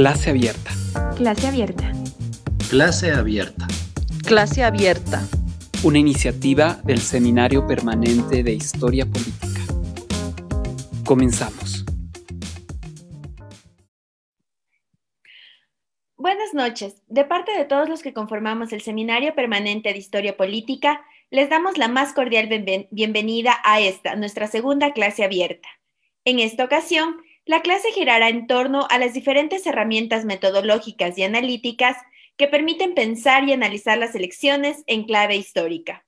Clase abierta. Clase abierta. Clase abierta. Clase abierta. Una iniciativa del Seminario Permanente de Historia Política. Comenzamos. Buenas noches. De parte de todos los que conformamos el Seminario Permanente de Historia Política, les damos la más cordial bienvenida a esta, nuestra segunda clase abierta. En esta ocasión, la clase girará en torno a las diferentes herramientas metodológicas y analíticas que permiten pensar y analizar las elecciones en clave histórica.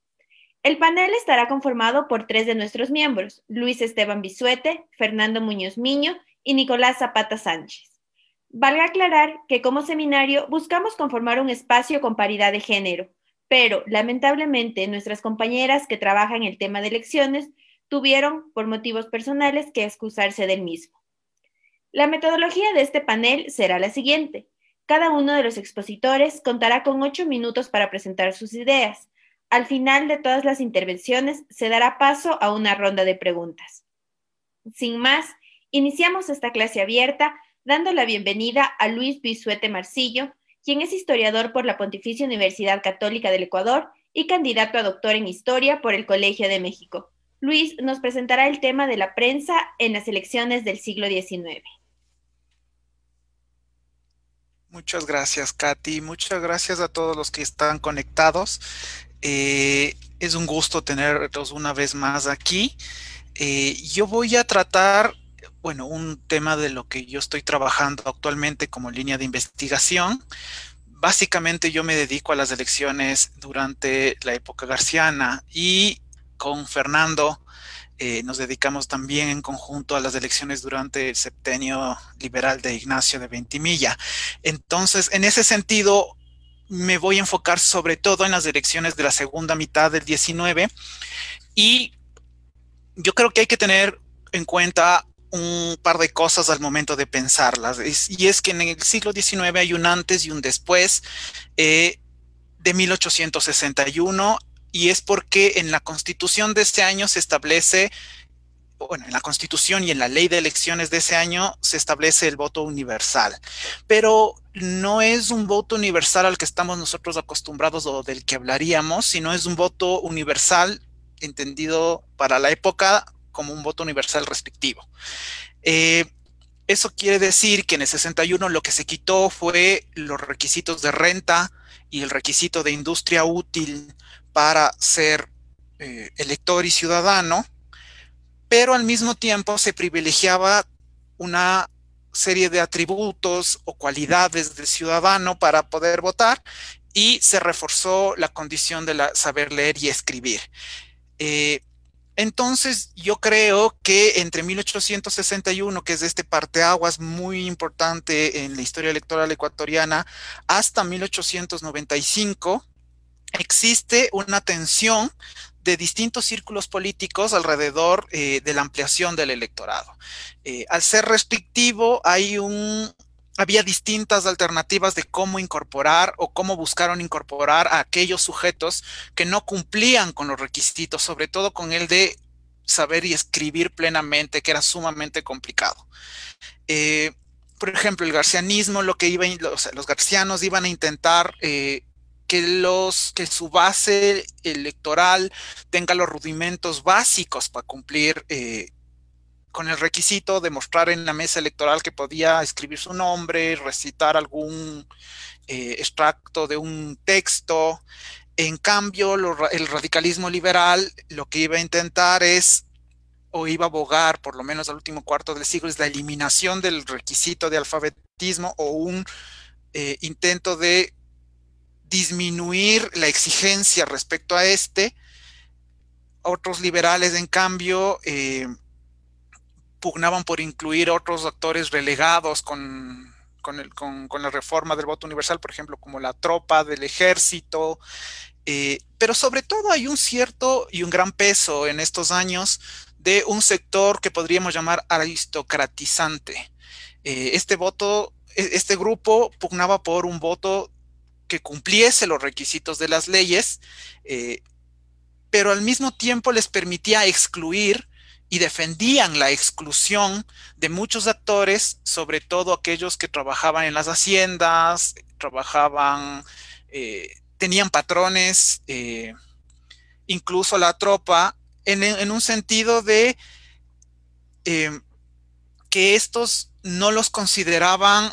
El panel estará conformado por tres de nuestros miembros, Luis Esteban Bisuete, Fernando Muñoz Miño y Nicolás Zapata Sánchez. Valga aclarar que como seminario buscamos conformar un espacio con paridad de género, pero lamentablemente nuestras compañeras que trabajan el tema de elecciones tuvieron, por motivos personales, que excusarse del mismo. La metodología de este panel será la siguiente. Cada uno de los expositores contará con ocho minutos para presentar sus ideas. Al final de todas las intervenciones se dará paso a una ronda de preguntas. Sin más, iniciamos esta clase abierta dando la bienvenida a Luis Bisuete Marcillo, quien es historiador por la Pontificia Universidad Católica del Ecuador y candidato a doctor en Historia por el Colegio de México. Luis nos presentará el tema de la prensa en las elecciones del siglo XIX. Muchas gracias, Katy. Muchas gracias a todos los que están conectados. Eh, es un gusto tenerlos una vez más aquí. Eh, yo voy a tratar, bueno, un tema de lo que yo estoy trabajando actualmente como línea de investigación. Básicamente yo me dedico a las elecciones durante la época garciana y con Fernando eh, nos dedicamos también en conjunto a las elecciones durante el septenio liberal de Ignacio de Ventimilla. Entonces, en ese sentido, me voy a enfocar sobre todo en las elecciones de la segunda mitad del 19 y yo creo que hay que tener en cuenta un par de cosas al momento de pensarlas. y es que en el siglo XIX hay un antes y un después. Eh, de 1861 y es porque en la constitución de este año se establece, bueno, en la constitución y en la ley de elecciones de ese año se establece el voto universal, pero no es un voto universal al que estamos nosotros acostumbrados o del que hablaríamos, sino es un voto universal entendido para la época como un voto universal restrictivo. Eh, eso quiere decir que en el 61 lo que se quitó fue los requisitos de renta y el requisito de industria útil para ser eh, elector y ciudadano, pero al mismo tiempo se privilegiaba una serie de atributos o cualidades del ciudadano para poder votar y se reforzó la condición de saber leer y escribir. Eh, entonces, yo creo que entre 1861, que es este parteaguas muy importante en la historia electoral ecuatoriana, hasta 1895, existe una tensión de distintos círculos políticos alrededor eh, de la ampliación del electorado. Eh, al ser restrictivo, había distintas alternativas de cómo incorporar o cómo buscaron incorporar a aquellos sujetos que no cumplían con los requisitos, sobre todo con el de saber y escribir plenamente, que era sumamente complicado. Eh, por ejemplo, el garcianismo, lo que iba, los, los garcianos iban a intentar que, los, que su base electoral tenga los rudimentos básicos para cumplir eh, con el requisito de mostrar en la mesa electoral que podía escribir su nombre, recitar algún eh, extracto de un texto. En cambio, el radicalismo liberal lo que iba a intentar es, o iba a abogar, por lo menos al último cuarto del siglo, es la eliminación del requisito de alfabetismo o un eh, intento de disminuir la exigencia respecto a este. Otros liberales, en cambio, eh, pugnaban por incluir otros actores relegados con, la reforma del voto universal, por ejemplo, como la tropa del ejército. Eh, pero sobre todo hay un cierto y un gran peso en estos años de un sector que podríamos llamar aristocratizante. Eh, este voto, e, este grupo pugnaba por un voto que cumpliese los requisitos de las leyes, eh, pero al mismo tiempo les permitía excluir y defendían la exclusión de muchos actores, sobre todo aquellos que trabajaban en las haciendas, trabajaban, eh, tenían patrones, eh, incluso la tropa, en, un sentido de que estos no los consideraban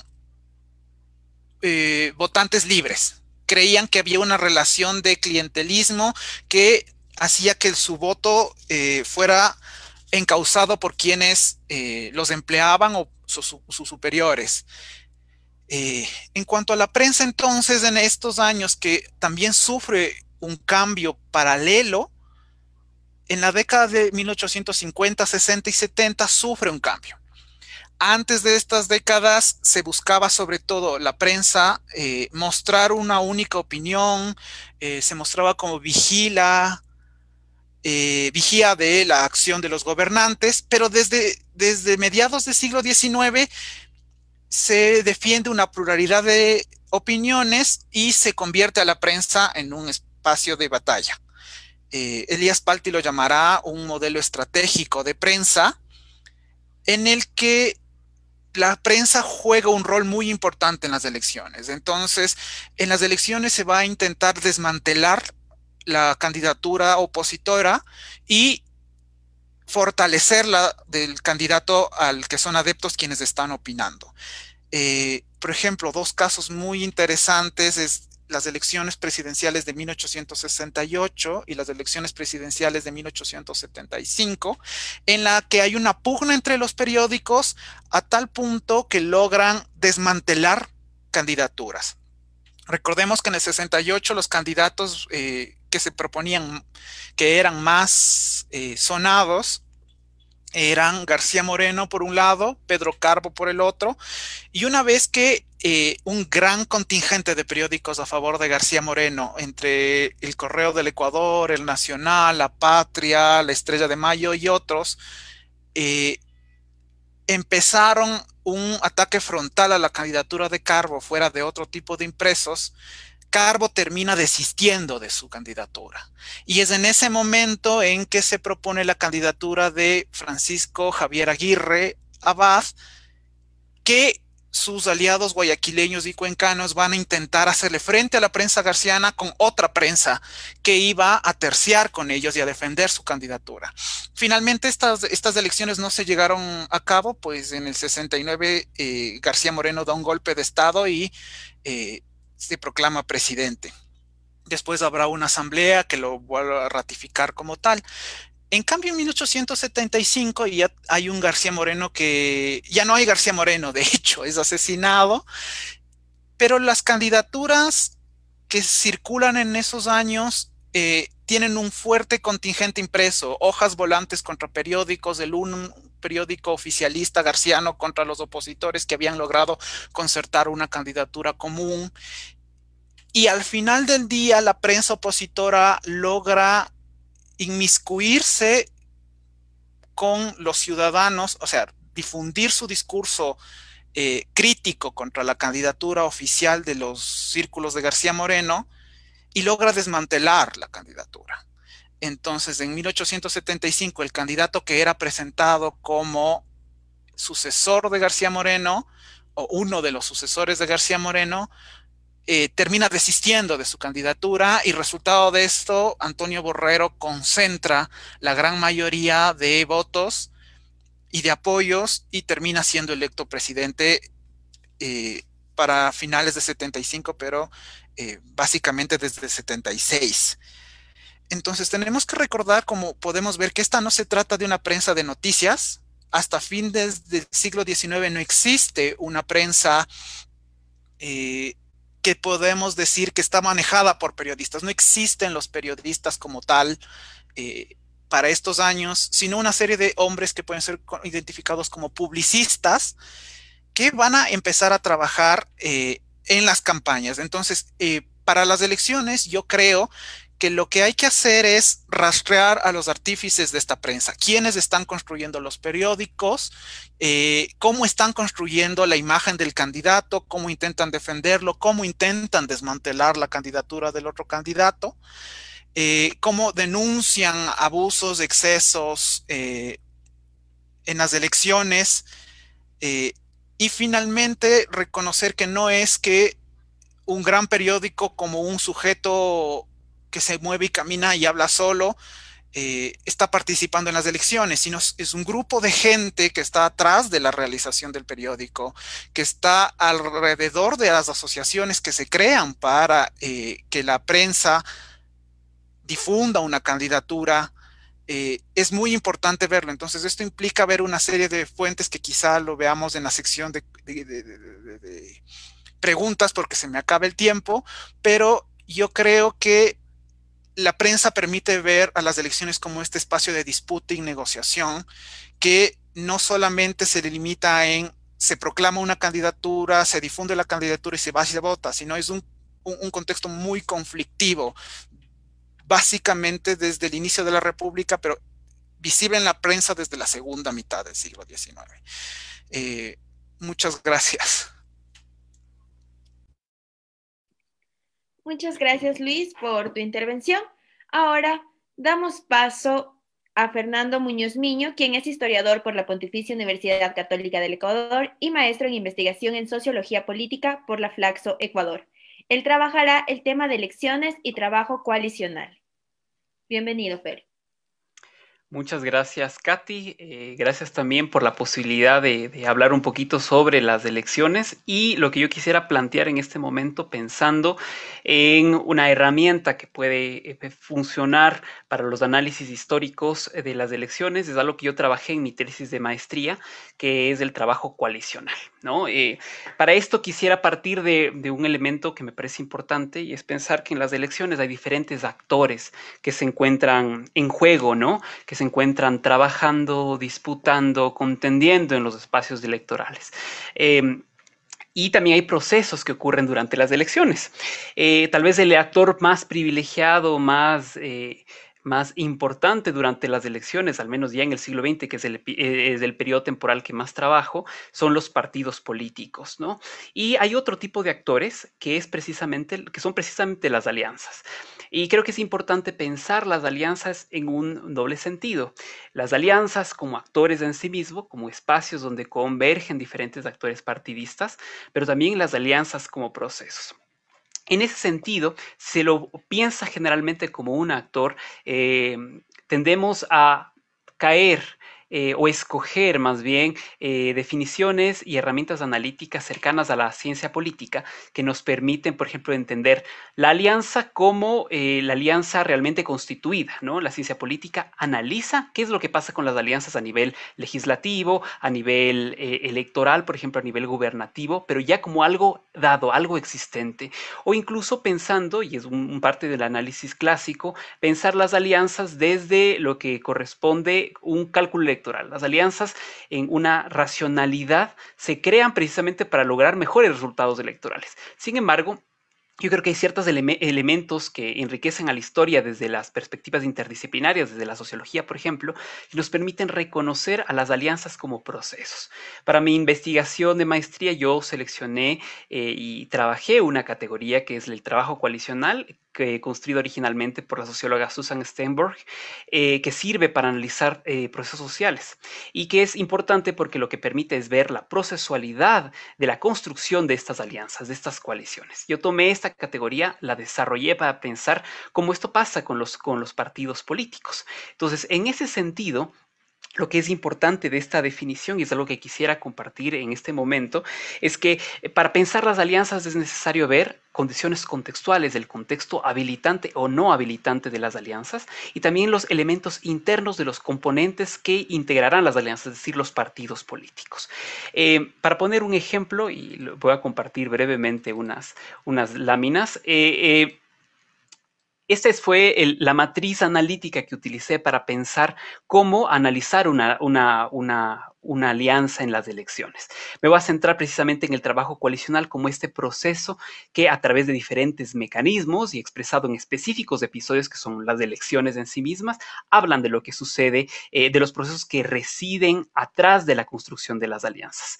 votantes libres. Creían que había una relación de clientelismo que hacía que su voto fuera encausado por quienes los empleaban o sus superiores. Eh, en cuanto a la prensa, entonces, en estos años que también sufre un cambio paralelo, en la década de 1850, 60 y 70 sufre un cambio. Antes de estas décadas se buscaba sobre todo la prensa eh, mostrar una única opinión, eh, se mostraba como vigila, vigía de la acción de los gobernantes, pero desde, desde mediados del siglo XIX se defiende una pluralidad de opiniones y se convierte a la prensa en un espacio de batalla. Eh, Elías Palti lo llamará un modelo estratégico de prensa en el que la prensa juega un rol muy importante en las elecciones. Entonces, en las elecciones se va a intentar desmantelar la candidatura opositora y fortalecerla del candidato al que son adeptos quienes están opinando. Eh, por ejemplo, dos casos muy interesantes es las elecciones presidenciales de 1868 y las elecciones presidenciales de 1875, en la que hay una pugna entre los periódicos a tal punto que logran desmantelar candidaturas. Recordemos que en el 68 los candidatos eh, que se proponían, que eran más eh, sonados, eran García Moreno por un lado, Pedro Carbo por el otro, y una vez que eh, un gran contingente de periódicos a favor de García Moreno, entre el Correo del Ecuador, el Nacional, La Patria, La Estrella de Mayo y otros, eh, empezaron un ataque frontal a la candidatura de Carbo fuera de otro tipo de impresos, Carbo termina desistiendo de su candidatura. Y es en ese momento en que se propone la candidatura de Francisco Javier Aguirre Abad, que sus aliados guayaquileños y cuencanos van a intentar hacerle frente a la prensa garciana con otra prensa que iba a terciar con ellos y a defender su candidatura. Finalmente estas, estas elecciones no se llegaron a cabo, pues en el 69 eh, García Moreno da un golpe de Estado y eh, se proclama presidente. Después habrá una asamblea que lo vuelva a ratificar como tal. En cambio, en 1875 ya hay un García Moreno que ya no hay García Moreno, de hecho, es asesinado, pero las candidaturas que circulan en esos años eh, tienen un fuerte contingente impreso, hojas volantes contra periódicos, el un periódico oficialista garciano contra los opositores que habían logrado concertar una candidatura común. Y al final del día, la prensa opositora logra inmiscuirse con los ciudadanos, o sea, difundir su discurso eh, crítico contra la candidatura oficial de los círculos de García Moreno y logra desmantelar la candidatura. Entonces, en 1875, el candidato que era presentado como sucesor de García Moreno, o uno de los sucesores de García Moreno, eh, termina desistiendo de su candidatura y resultado de esto, Antonio Borrero concentra la gran mayoría de votos y de apoyos y termina siendo electo presidente eh, para finales de 75, pero eh, básicamente desde 76. Entonces tenemos que recordar, como podemos ver, que esta no se trata de una prensa de noticias. Hasta fin del siglo XIX no existe una prensa que podemos decir que está manejada por periodistas. No existen los periodistas como tal eh, para estos años, sino una serie de hombres que pueden ser identificados como publicistas que van a empezar a trabajar eh, en las campañas. Entonces, para las elecciones, yo creo que lo que hay que hacer es rastrear a los artífices de esta prensa, quiénes están construyendo los periódicos, eh, cómo están construyendo la imagen del candidato, cómo intentan defenderlo, cómo intentan desmantelar la candidatura del otro candidato, eh, cómo denuncian abusos, excesos, eh, en las elecciones y finalmente reconocer que no es que un gran periódico como un sujeto que se mueve y camina y habla solo, eh, está participando en las elecciones, sino es un grupo de gente que está atrás de la realización del periódico, que está alrededor de las asociaciones que se crean para eh, que la prensa difunda una candidatura. Eh, es muy importante verlo. Entonces, esto implica ver una serie de fuentes que quizá lo veamos en la sección de, de preguntas porque se me acaba el tiempo, pero yo creo que la prensa permite ver a las elecciones como este espacio de disputa y negociación que no solamente se limita en se proclama una candidatura, se difunde la candidatura y se va y se vota, sino es un, contexto muy conflictivo, básicamente desde el inicio de la República, pero visible en la prensa desde la segunda mitad del siglo XIX. Eh, muchas gracias. Muchas gracias, Luis, por tu intervención. Ahora damos paso a Fernando Muñoz Miño, quien es historiador por la Pontificia Universidad Católica del Ecuador y maestro en investigación en sociología política por la Flaxo Ecuador. Él trabajará el tema de elecciones y trabajo coalicional. Bienvenido, Fer. Muchas gracias, Katy. Eh, gracias también por la posibilidad de, hablar un poquito sobre las elecciones y lo que yo quisiera plantear en este momento pensando en una herramienta que puede eh, funcionar para los análisis históricos de las elecciones. Es algo que yo trabajé en mi tesis de maestría, que es el trabajo coalicional. ¿No? Eh, para esto quisiera partir de, un elemento que me parece importante y es pensar que en las elecciones hay diferentes actores que se encuentran en juego, ¿no? Que se encuentran trabajando, disputando, contendiendo en los espacios electorales. Em, y también hay procesos que ocurren durante las elecciones. Eh, tal vez el actor más privilegiado, más eh, más importante durante las elecciones, al menos ya en el siglo XX, que es el, eh, periodo temporal que más trabajo, son los partidos políticos, ¿no? Y hay otro tipo de actores que, es precisamente, que son precisamente las alianzas. Y creo que es importante pensar las alianzas en un doble sentido. Las alianzas como actores en sí mismos, como espacios donde convergen diferentes actores partidistas, pero también las alianzas como procesos. En ese sentido, se lo piensa generalmente como un actor, eh, tendemos a caer eh, o escoger más bien eh, definiciones y herramientas analíticas cercanas a la ciencia política que nos permiten, por ejemplo, entender la alianza como eh, la alianza realmente constituida, ¿no? La ciencia política analiza qué es lo que pasa con las alianzas a nivel legislativo, a nivel electoral, por ejemplo, a nivel gubernativo, pero ya como algo dado, algo existente, o incluso pensando, y es un parte del análisis clásico, pensar las alianzas desde lo que corresponde un cálculo las alianzas en una racionalidad se crean precisamente para lograr mejores resultados electorales. Sin embargo, yo creo que hay ciertos elementos que enriquecen a la historia desde las perspectivas interdisciplinarias, desde la sociología, por ejemplo, y nos permiten reconocer a las alianzas como procesos. Para mi investigación de maestría, yo seleccioné eh, y trabajé una categoría que es el trabajo coalicional, que, construido originalmente por la socióloga Susan Steinberg, eh, que sirve para analizar eh, procesos sociales y que es importante porque lo que permite es ver la procesualidad de la construcción de estas alianzas, de estas coaliciones. Yo tomé esta categoría, la desarrollé para pensar cómo esto pasa con los, con los partidos políticos. Entonces, en ese sentido, lo que es importante de esta definición, y es algo que quisiera compartir en este momento, es que eh, para pensar las alianzas es necesario ver condiciones contextuales del contexto habilitante o no habilitante de las alianzas y también los elementos internos de los componentes que integrarán las alianzas, es decir, los partidos políticos. Eh, para poner un ejemplo, y voy a compartir brevemente unas, unas láminas, eh, esta fue la matriz analítica que utilicé para pensar cómo analizar una, una, alianza en las elecciones. Me voy a centrar precisamente en el trabajo coalicional como este proceso que a través de diferentes mecanismos y expresado en específicos episodios que son las elecciones en sí mismas, hablan de lo que sucede, eh, de los procesos que residen atrás de la construcción de las alianzas.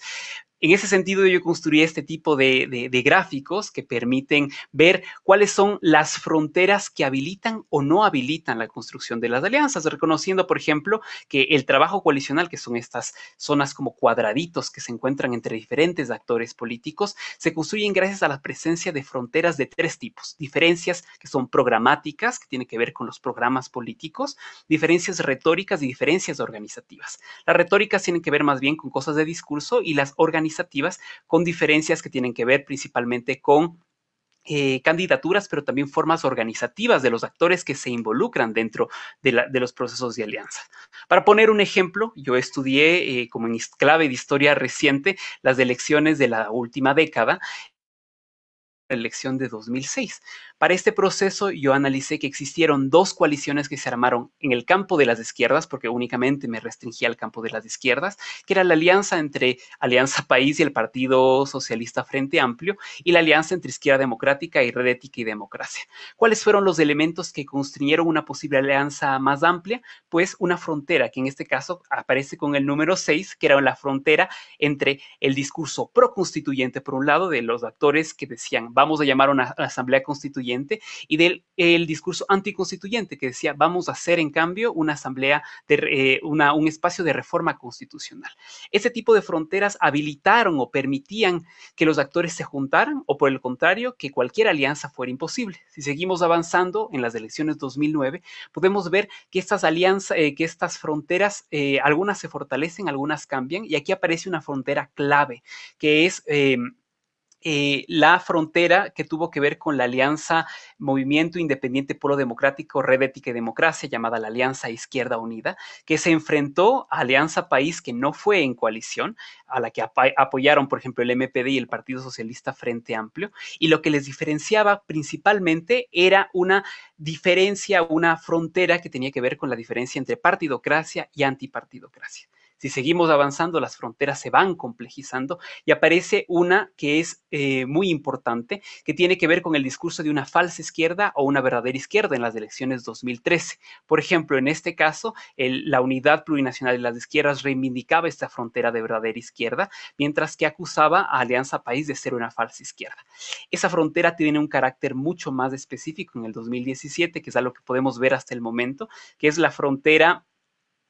En ese sentido, yo construí este tipo de, gráficos que permiten ver cuáles son las fronteras que habilitan o no habilitan la construcción de las alianzas, reconociendo, por ejemplo, que el trabajo coalicional, que son estas zonas como cuadraditos que se encuentran entre diferentes actores políticos, se construyen gracias a la presencia de fronteras de tres tipos. Diferencias que son programáticas, que tienen que ver con los programas políticos, diferencias retóricas y diferencias organizativas. Las retóricas tienen que ver más bien con cosas de discurso y las organizativas con diferencias que tienen que ver principalmente con eh, candidaturas, pero también formas organizativas de los actores que se involucran dentro de, los procesos de alianza. Para poner un ejemplo, yo estudié eh, como en clave de historia reciente las elecciones de la última década elección de 2006. Para este proceso yo analicé que existieron dos coaliciones que se armaron en el campo de las izquierdas, porque únicamente me restringía al campo de las izquierdas, que era la alianza entre Alianza País y el Partido Socialista Frente Amplio, y la alianza entre Izquierda Democrática y Red Ética y Democracia. ¿Cuáles fueron los elementos que construyeron una posible alianza más amplia? Pues una frontera, que en este caso aparece con el número 6, que era la frontera entre el discurso pro-constituyente, por un lado, de los actores que decían vamos a llamar una asamblea constituyente y del el discurso anticonstituyente que decía vamos a hacer en cambio una asamblea, de, eh, una, un espacio de reforma constitucional. Ese tipo de fronteras habilitaron o permitían que los actores se juntaran o por el contrario que cualquier alianza fuera imposible. Si seguimos avanzando en las elecciones 2009, podemos ver que estas alianzas, eh, que estas fronteras, eh, algunas se fortalecen, algunas cambian y aquí aparece una frontera clave que es eh, la frontera que tuvo que ver con la alianza Movimiento Independiente Polo Democrático, Red Ética y Democracia, llamada la Alianza Izquierda Unida, que se enfrentó a Alianza País, que no fue en coalición, a la que apoyaron, por ejemplo, el MPD y el Partido Socialista Frente Amplio, y lo que les diferenciaba principalmente era una diferencia, una frontera que tenía que ver con la diferencia entre partidocracia y antipartidocracia. Si seguimos avanzando, las fronteras se van complejizando y aparece una que es eh, muy importante, que tiene que ver con el discurso de una falsa izquierda o una verdadera izquierda en las elecciones 2013. Por ejemplo, en este caso, la Unidad Plurinacional de las Izquierdas reivindicaba esta frontera de verdadera izquierda, mientras que acusaba a Alianza País de ser una falsa izquierda. Esa frontera tiene un carácter mucho más específico en el 2017, que es algo que podemos ver hasta el momento, que es la frontera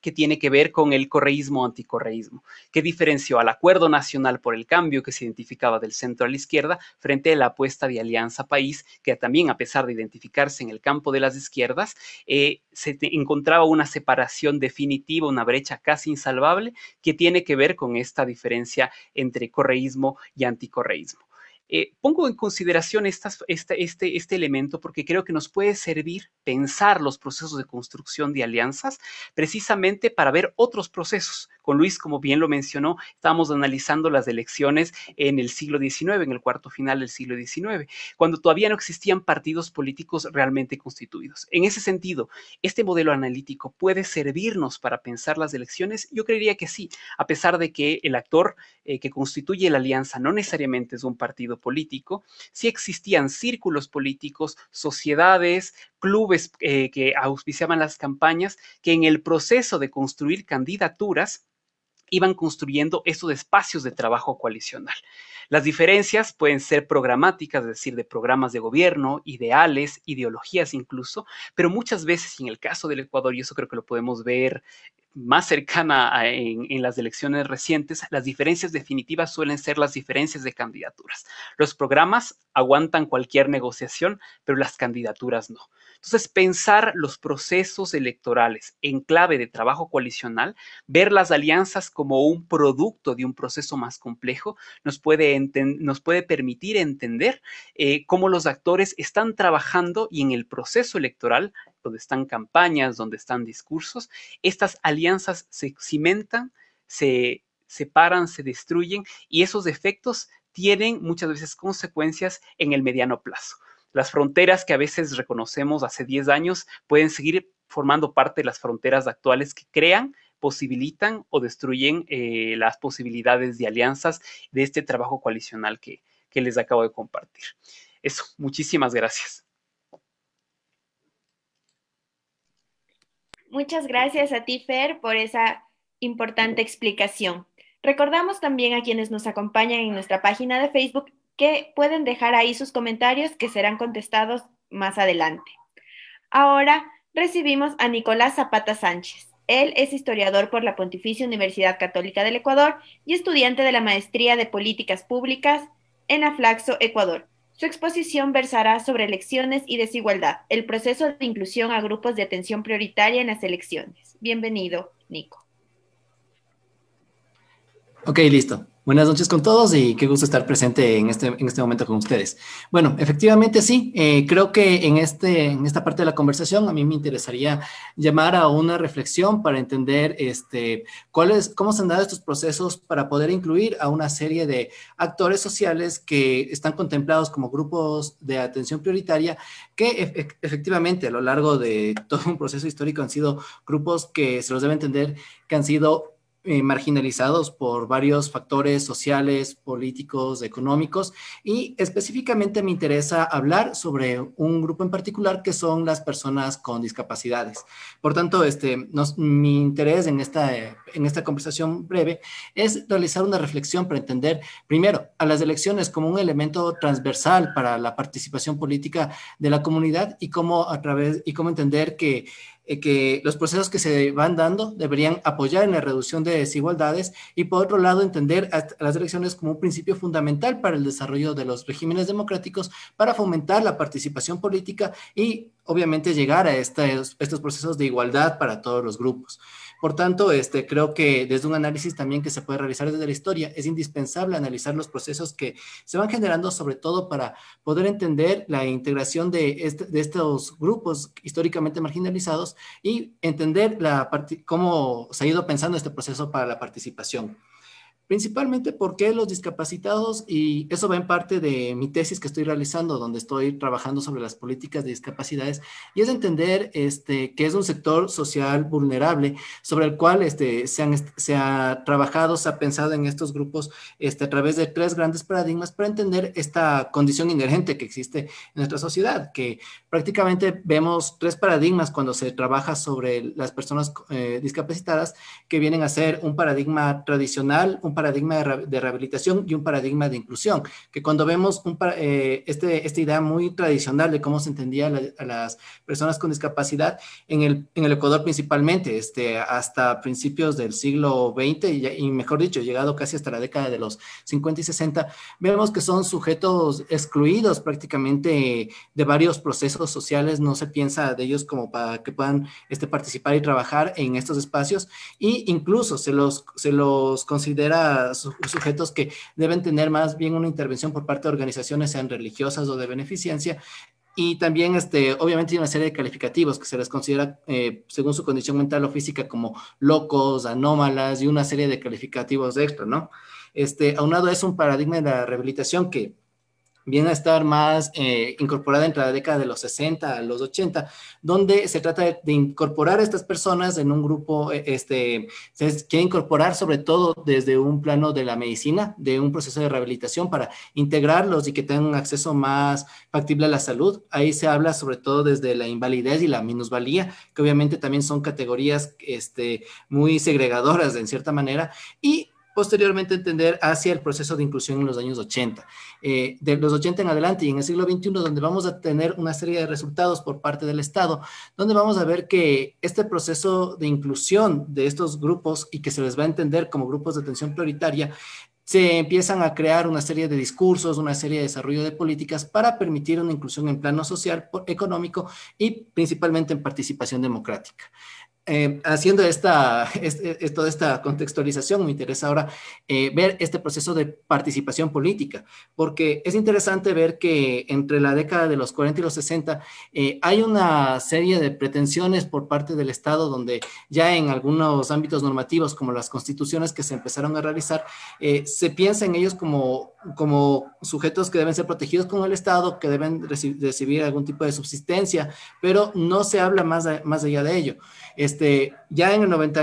que tiene que ver con el correísmo anticorreísmo, que diferenció al acuerdo nacional por el cambio que se identificaba del centro a la izquierda frente a la apuesta de Alianza País, que también a pesar de identificarse en el campo de las izquierdas, eh, se encontraba una separación definitiva, una brecha casi insalvable, que tiene que ver con esta diferencia entre correísmo y anticorreísmo. Eh, pongo en consideración este, este, este, elemento porque creo que nos puede servir pensar los procesos de construcción de alianzas precisamente para ver otros procesos. Con Luis, como bien lo mencionó, estábamos analizando las elecciones en el siglo XIX, en el cuarto final del siglo XIX, cuando todavía no existían partidos políticos realmente constituidos. En ese sentido, ¿este modelo analítico puede servirnos para pensar las elecciones? Yo creería que sí, a pesar de que el actor eh, que constituye la alianza no necesariamente es un partido político, sí existían círculos políticos, sociedades, clubes eh, que auspiciaban las campañas, que en el proceso de construir candidaturas iban construyendo esos espacios de trabajo coalicional. Las diferencias pueden ser programáticas, es decir, de programas de gobierno, ideales, ideologías incluso, pero muchas veces, en el caso del Ecuador, y eso creo que lo podemos ver más cercana en, las elecciones recientes, las diferencias definitivas suelen ser las diferencias de candidaturas. Los programas aguantan cualquier negociación, pero las candidaturas no. Entonces, pensar los procesos electorales en clave de trabajo coalicional, ver las alianzas como un producto de un proceso más complejo, nos puede, permitir entender eh, cómo los actores están trabajando y en el proceso electoral donde están campañas, donde están discursos, estas alianzas se cimentan, se separan, se destruyen y esos efectos tienen muchas veces consecuencias en el mediano plazo. Las fronteras que a veces reconocemos hace 10 años pueden seguir formando parte de las fronteras actuales que crean, posibilitan o destruyen eh, las posibilidades de alianzas de este trabajo coalicional que, que les acabo de compartir. Eso, muchísimas gracias. Muchas gracias a ti, Fer, por esa importante explicación. Recordamos también a quienes nos acompañan en nuestra página de Facebook que pueden dejar ahí sus comentarios que serán contestados más adelante. Ahora recibimos a Nicolás Zapata Sánchez. Él es historiador por la Pontificia Universidad Católica del Ecuador y estudiante de la Maestría de Políticas Públicas en Aflaxo, Ecuador. Su exposición versará sobre elecciones y desigualdad, el proceso de inclusión a grupos de atención prioritaria en las elecciones. Bienvenido, Nico. Ok, listo. Buenas noches con todos y qué gusto estar presente en este, en este momento con ustedes. Bueno, efectivamente sí, eh, creo que en, este, en esta parte de la conversación a mí me interesaría llamar a una reflexión para entender este, cuáles, cómo se han dado estos procesos para poder incluir a una serie de actores sociales que están contemplados como grupos de atención prioritaria que efectivamente a lo largo de todo un proceso histórico han sido grupos que se los debe entender que han sido eh, marginalizados por varios factores sociales, políticos, económicos y específicamente me interesa hablar sobre un grupo en particular que son las personas con discapacidades. Por tanto, este, mi interés en esta, en esta conversación breve es realizar una reflexión para entender, primero, a las elecciones como un elemento transversal para la participación política de la comunidad y cómo a través y cómo entender que eh, que los procesos que se van dando deberían apoyar en la reducción de desigualdades y por otro lado entender las elecciones como un principio fundamental para el desarrollo de los regímenes democráticos para fomentar la participación política y obviamente llegar a estos procesos de igualdad para todos los grupos. Por tanto, este, creo que desde un análisis también que se puede realizar desde la historia, es indispensable analizar los procesos que se van generando, sobre todo para poder entender la integración de, este, de estos grupos históricamente marginalizados y entender la cómo se ha ido pensando este proceso para la participación principalmente porque los discapacitados, y eso va en parte de mi tesis que estoy realizando, donde estoy trabajando sobre las políticas de discapacidades, y es entender este, que es un sector social vulnerable sobre el cual este, se, han, se ha trabajado, se ha pensado en estos grupos este, a través de tres grandes paradigmas para entender esta condición inherente que existe en nuestra sociedad, que prácticamente vemos tres paradigmas cuando se trabaja sobre las personas eh, discapacitadas, que vienen a ser un paradigma tradicional, un paradigma de, rehabilitación y un paradigma de inclusión, que cuando vemos un, eh, este, esta idea muy tradicional de cómo se entendía a las personas con discapacidad en el, en el Ecuador principalmente, este, hasta principios del siglo XX y, y, mejor dicho, llegado casi hasta la década de los 50 y 60, vemos que son sujetos excluidos prácticamente de varios procesos sociales, no se piensa de ellos como para que puedan este, participar y trabajar en estos espacios. Y incluso se los, se los considera sujetos que deben tener más bien una intervención por parte de organizaciones, sean religiosas o de beneficencia, y también, este, obviamente, hay una serie de calificativos que se les considera, eh, según su condición mental o física, como locos, anómalas y una serie de calificativos extra, ¿no? Este, aunado es un paradigma de la rehabilitación que viene a estar más eh, incorporada entre la década de los 60 a los 80, donde se trata de, incorporar a estas personas en un grupo, eh, este, se quiere incorporar sobre todo desde un plano de la medicina, de un proceso de rehabilitación para integrarlos y que tengan un acceso más factible a la salud. Ahí se habla sobre todo desde la invalidez y la minusvalía, que obviamente también son categorías este, muy segregadoras en cierta manera, y posteriormente entender hacia el proceso de inclusión en los años 80. Eh, de los 80 en adelante y en el siglo XXI, donde vamos a tener una serie de resultados por parte del Estado, donde vamos a ver que este proceso de inclusión de estos grupos y que se les va a entender como grupos de atención prioritaria, se empiezan a crear una serie de discursos, una serie de desarrollo de políticas para permitir una inclusión en plano social, económico y principalmente en participación democrática. Eh, haciendo esta, toda esta contextualización, me interesa ahora eh, ver este proceso de participación política, porque es interesante ver que entre la década de los 40 y los 60 eh, hay una serie de pretensiones por parte del Estado donde ya en algunos ámbitos normativos, como las constituciones que se empezaron a realizar, se piensa en ellos como como sujetos que deben ser protegidos con el Estado, que deben recibir algún tipo de subsistencia, pero no se habla más, más allá de ello. Este, ya en el 90,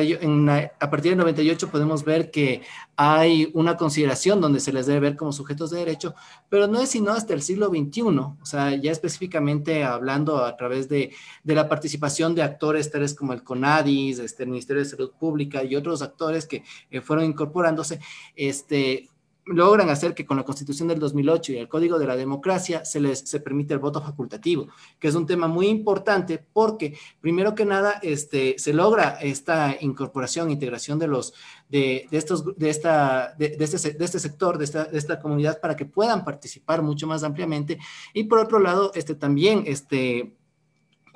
a partir del 98 podemos ver que hay una consideración donde se les debe ver como sujetos de derecho, pero no es sino hasta el siglo XXI, o sea, ya específicamente hablando a través de, de la participación de actores tales como el CONADIS, este, el Ministerio de Salud Pública y otros actores que eh, fueron incorporándose, este, logran hacer que con la Constitución del 2008 y el Código de la Democracia se les se permite el voto facultativo, que es un tema muy importante porque primero que nada este, se logra esta incorporación, integración de los de, de estos de esta de, este, de este sector, de esta, de esta comunidad para que puedan participar mucho más ampliamente. Y por otro lado este también este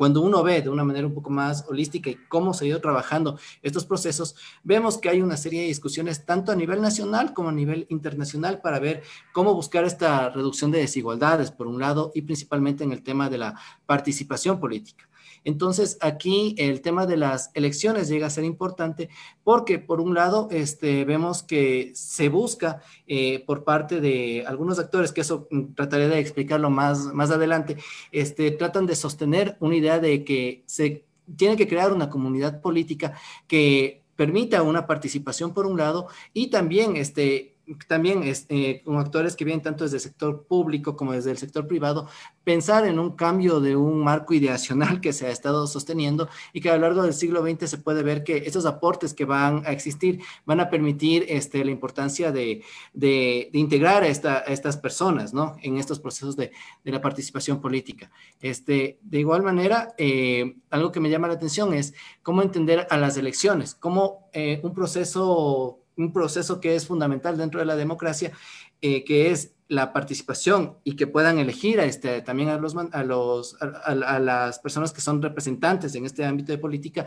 cuando uno ve de una manera un poco más holística y cómo se ha ido trabajando estos procesos, vemos que hay una serie de discusiones tanto a nivel nacional como a nivel internacional para ver cómo buscar esta reducción de desigualdades, por un lado, y principalmente en el tema de la participación política. Entonces, aquí el tema de las elecciones llega a ser importante porque, por un lado, este, vemos que se busca eh, por parte de algunos actores, que eso mm, trataré de explicarlo más, más adelante, este, tratan de sostener una idea de que se tiene que crear una comunidad política que permita una participación por un lado y también este, también este, con actores que vienen tanto desde el sector público como desde el sector privado, pensar en un cambio de un marco ideacional que se ha estado sosteniendo y que a lo largo del siglo XX se puede ver que esos aportes que van a existir van a permitir este, la importancia de, de, integrar a, estas personas ¿no? en estos procesos de, de, la participación política. Este, de igual manera, eh, algo que me llama la atención es cómo entender a las elecciones, cómo eh, un proceso un proceso que es fundamental dentro de la democracia, eh, que es la participación y que puedan elegir a este, también a, los, a, los, a, las personas que son representantes en este ámbito de política,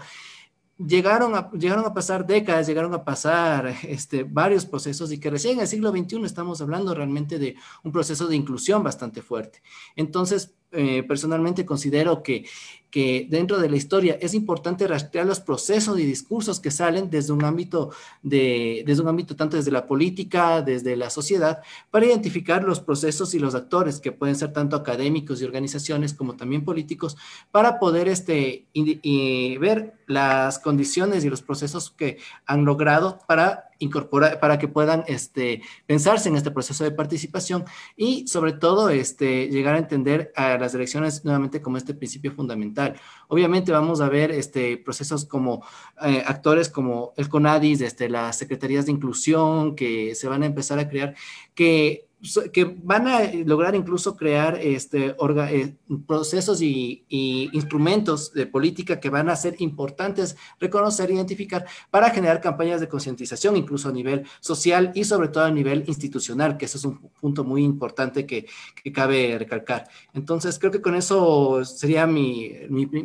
llegaron a, llegaron a pasar décadas, llegaron a pasar este, varios procesos y que recién en el siglo XXI estamos hablando realmente de un proceso de inclusión bastante fuerte. Entonces, eh, personalmente considero que que dentro de la historia es importante rastrear los procesos y discursos que salen desde un ámbito de, desde un ámbito tanto desde la política, desde la sociedad, para identificar los procesos y los actores que pueden ser tanto académicos y organizaciones como también políticos, para poder este, y, ver las condiciones y los procesos que han logrado para incorporar, para que puedan este, pensarse en este proceso de participación y sobre todo este, llegar a entender a las elecciones nuevamente como este principio fundamental Obviamente vamos a ver este, procesos como eh, actores como el CONADIS, este, las secretarías de inclusión que se van a empezar a crear, que que van a lograr incluso crear este, eh, procesos y, instrumentos de política que van a ser importantes reconocer e identificar para generar campañas de concientización, incluso a nivel social y sobre todo a nivel institucional, que eso es un punto muy importante que, cabe recalcar. Entonces, creo que con eso sería mi,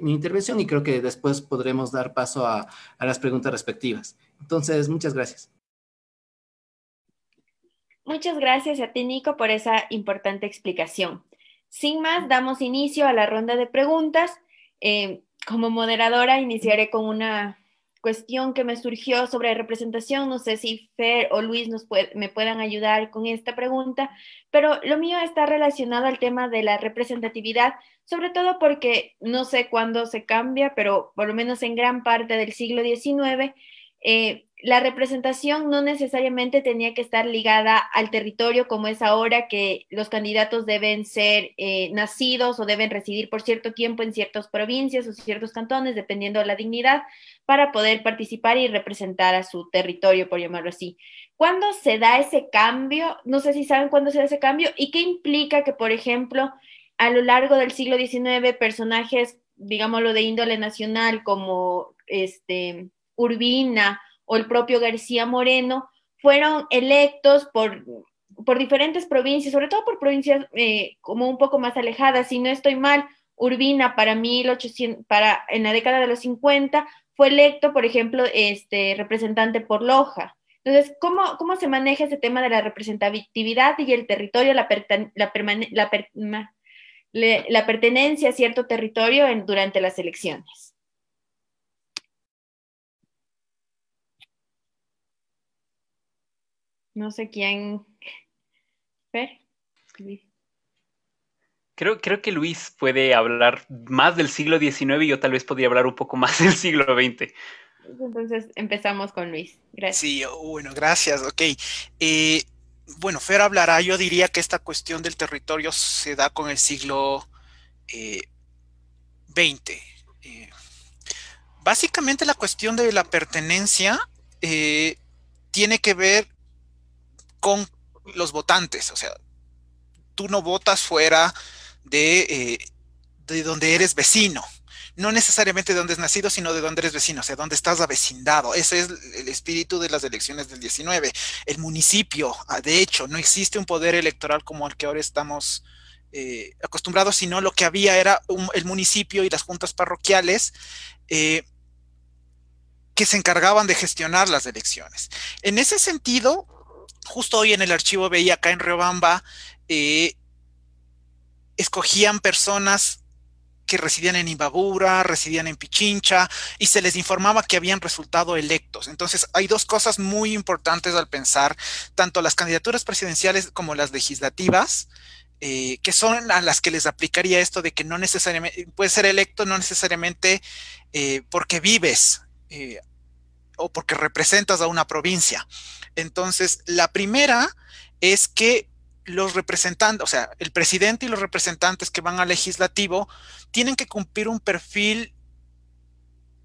intervención y creo que después podremos dar paso a las preguntas respectivas. Entonces, muchas gracias. Muchas gracias a ti, Nico, por esa importante explicación. Sin más, damos inicio a la ronda de preguntas. Eh, como moderadora, iniciaré con una cuestión que me surgió sobre representación. No sé si Fer o Luis nos me puedan ayudar con esta pregunta, pero lo mío está relacionado al tema de la representatividad, sobre todo porque no sé cuándo se cambia, pero por lo menos en gran parte del siglo XIX, eh, la representación no necesariamente tenía que estar ligada al territorio como es ahora que los candidatos deben ser eh, nacidos o deben residir por cierto tiempo en ciertas provincias o ciertos cantones, dependiendo de la dignidad, para poder participar y representar a su territorio, por llamarlo así. ¿Cuándo se da ese cambio? No sé si saben cuándo se da ese cambio y qué implica que, por ejemplo, a lo largo del siglo XIX, personajes, digámoslo, de índole nacional como este, Urbina, o el propio García Moreno, fueron electos por, por diferentes provincias, sobre todo por provincias eh, como un poco más alejadas. Si no estoy mal, Urbina para 1800, para en la década de los 50 fue electo, por ejemplo, este representante por Loja. Entonces, ¿cómo, cómo se maneja ese tema de la representatividad y el territorio, la, la, la pertenencia a cierto territorio durante las elecciones? No sé quién. Fer. Creo, creo que Luis puede hablar más del siglo XIX y yo tal vez podría hablar un poco más del siglo XX. Entonces empezamos con Luis. Gracias. Sí, bueno, gracias. Ok. Eh, bueno, Fer hablará, yo diría que esta cuestión del territorio se da con el siglo XX. Eh, eh, básicamente la cuestión de la pertenencia tiene que ver con los votantes, o sea, tú no votas fuera de, de donde eres vecino no necesariamente de donde es nacido, sino de donde eres vecino, o sea, donde estás avecindado. Ese es el espíritu de las elecciones del 19. El municipio, ah, de hecho, no existe un poder electoral como el que ahora estamos eh, acostumbrados, sino lo que había era el municipio y las juntas parroquiales. Eh, que se encargaban de gestionar las elecciones. En ese sentido, justo hoy en el archivo veía acá en Riobamba, eh, escogían personas que residían en Imbabura, residían en Pichincha, y se les informaba que habían resultado electos. Entonces, hay dos cosas muy importantes al pensar, tanto las candidaturas presidenciales como las legislativas, eh, que son a las que les aplicaría esto de que no necesariamente, puede ser electo no necesariamente eh, porque vives o porque representas a una provincia. Entonces, la primera es que los representantes, o sea, el presidente y los representantes que van al legislativo tienen que cumplir un perfil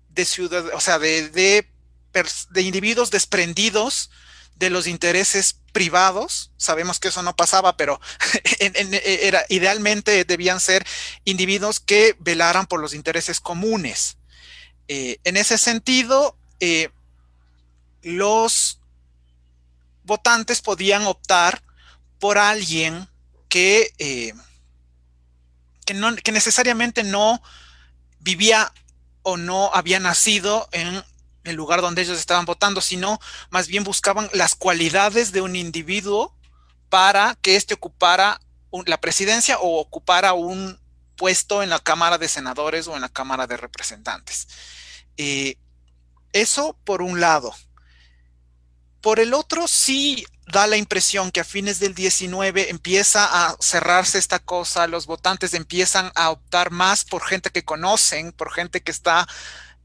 de ciudad, o sea, de, de, individuos desprendidos de los intereses privados. Sabemos que eso no pasaba, pero era, idealmente debían ser individuos que velaran por los intereses comunes. Eh, en ese sentido, eh, los votantes podían optar por alguien que, eh, que, no, que necesariamente no vivía o no había nacido en el lugar donde ellos estaban votando, sino más bien buscaban las cualidades de un individuo para que éste ocupara la presidencia o ocupara un puesto en la Cámara de Senadores o en la Cámara de Representantes. Eh, eso por un lado. Por el otro, sí da la impresión que a fines del 19 empieza a cerrarse esta cosa, los votantes empiezan a optar más por gente que conocen, por gente que está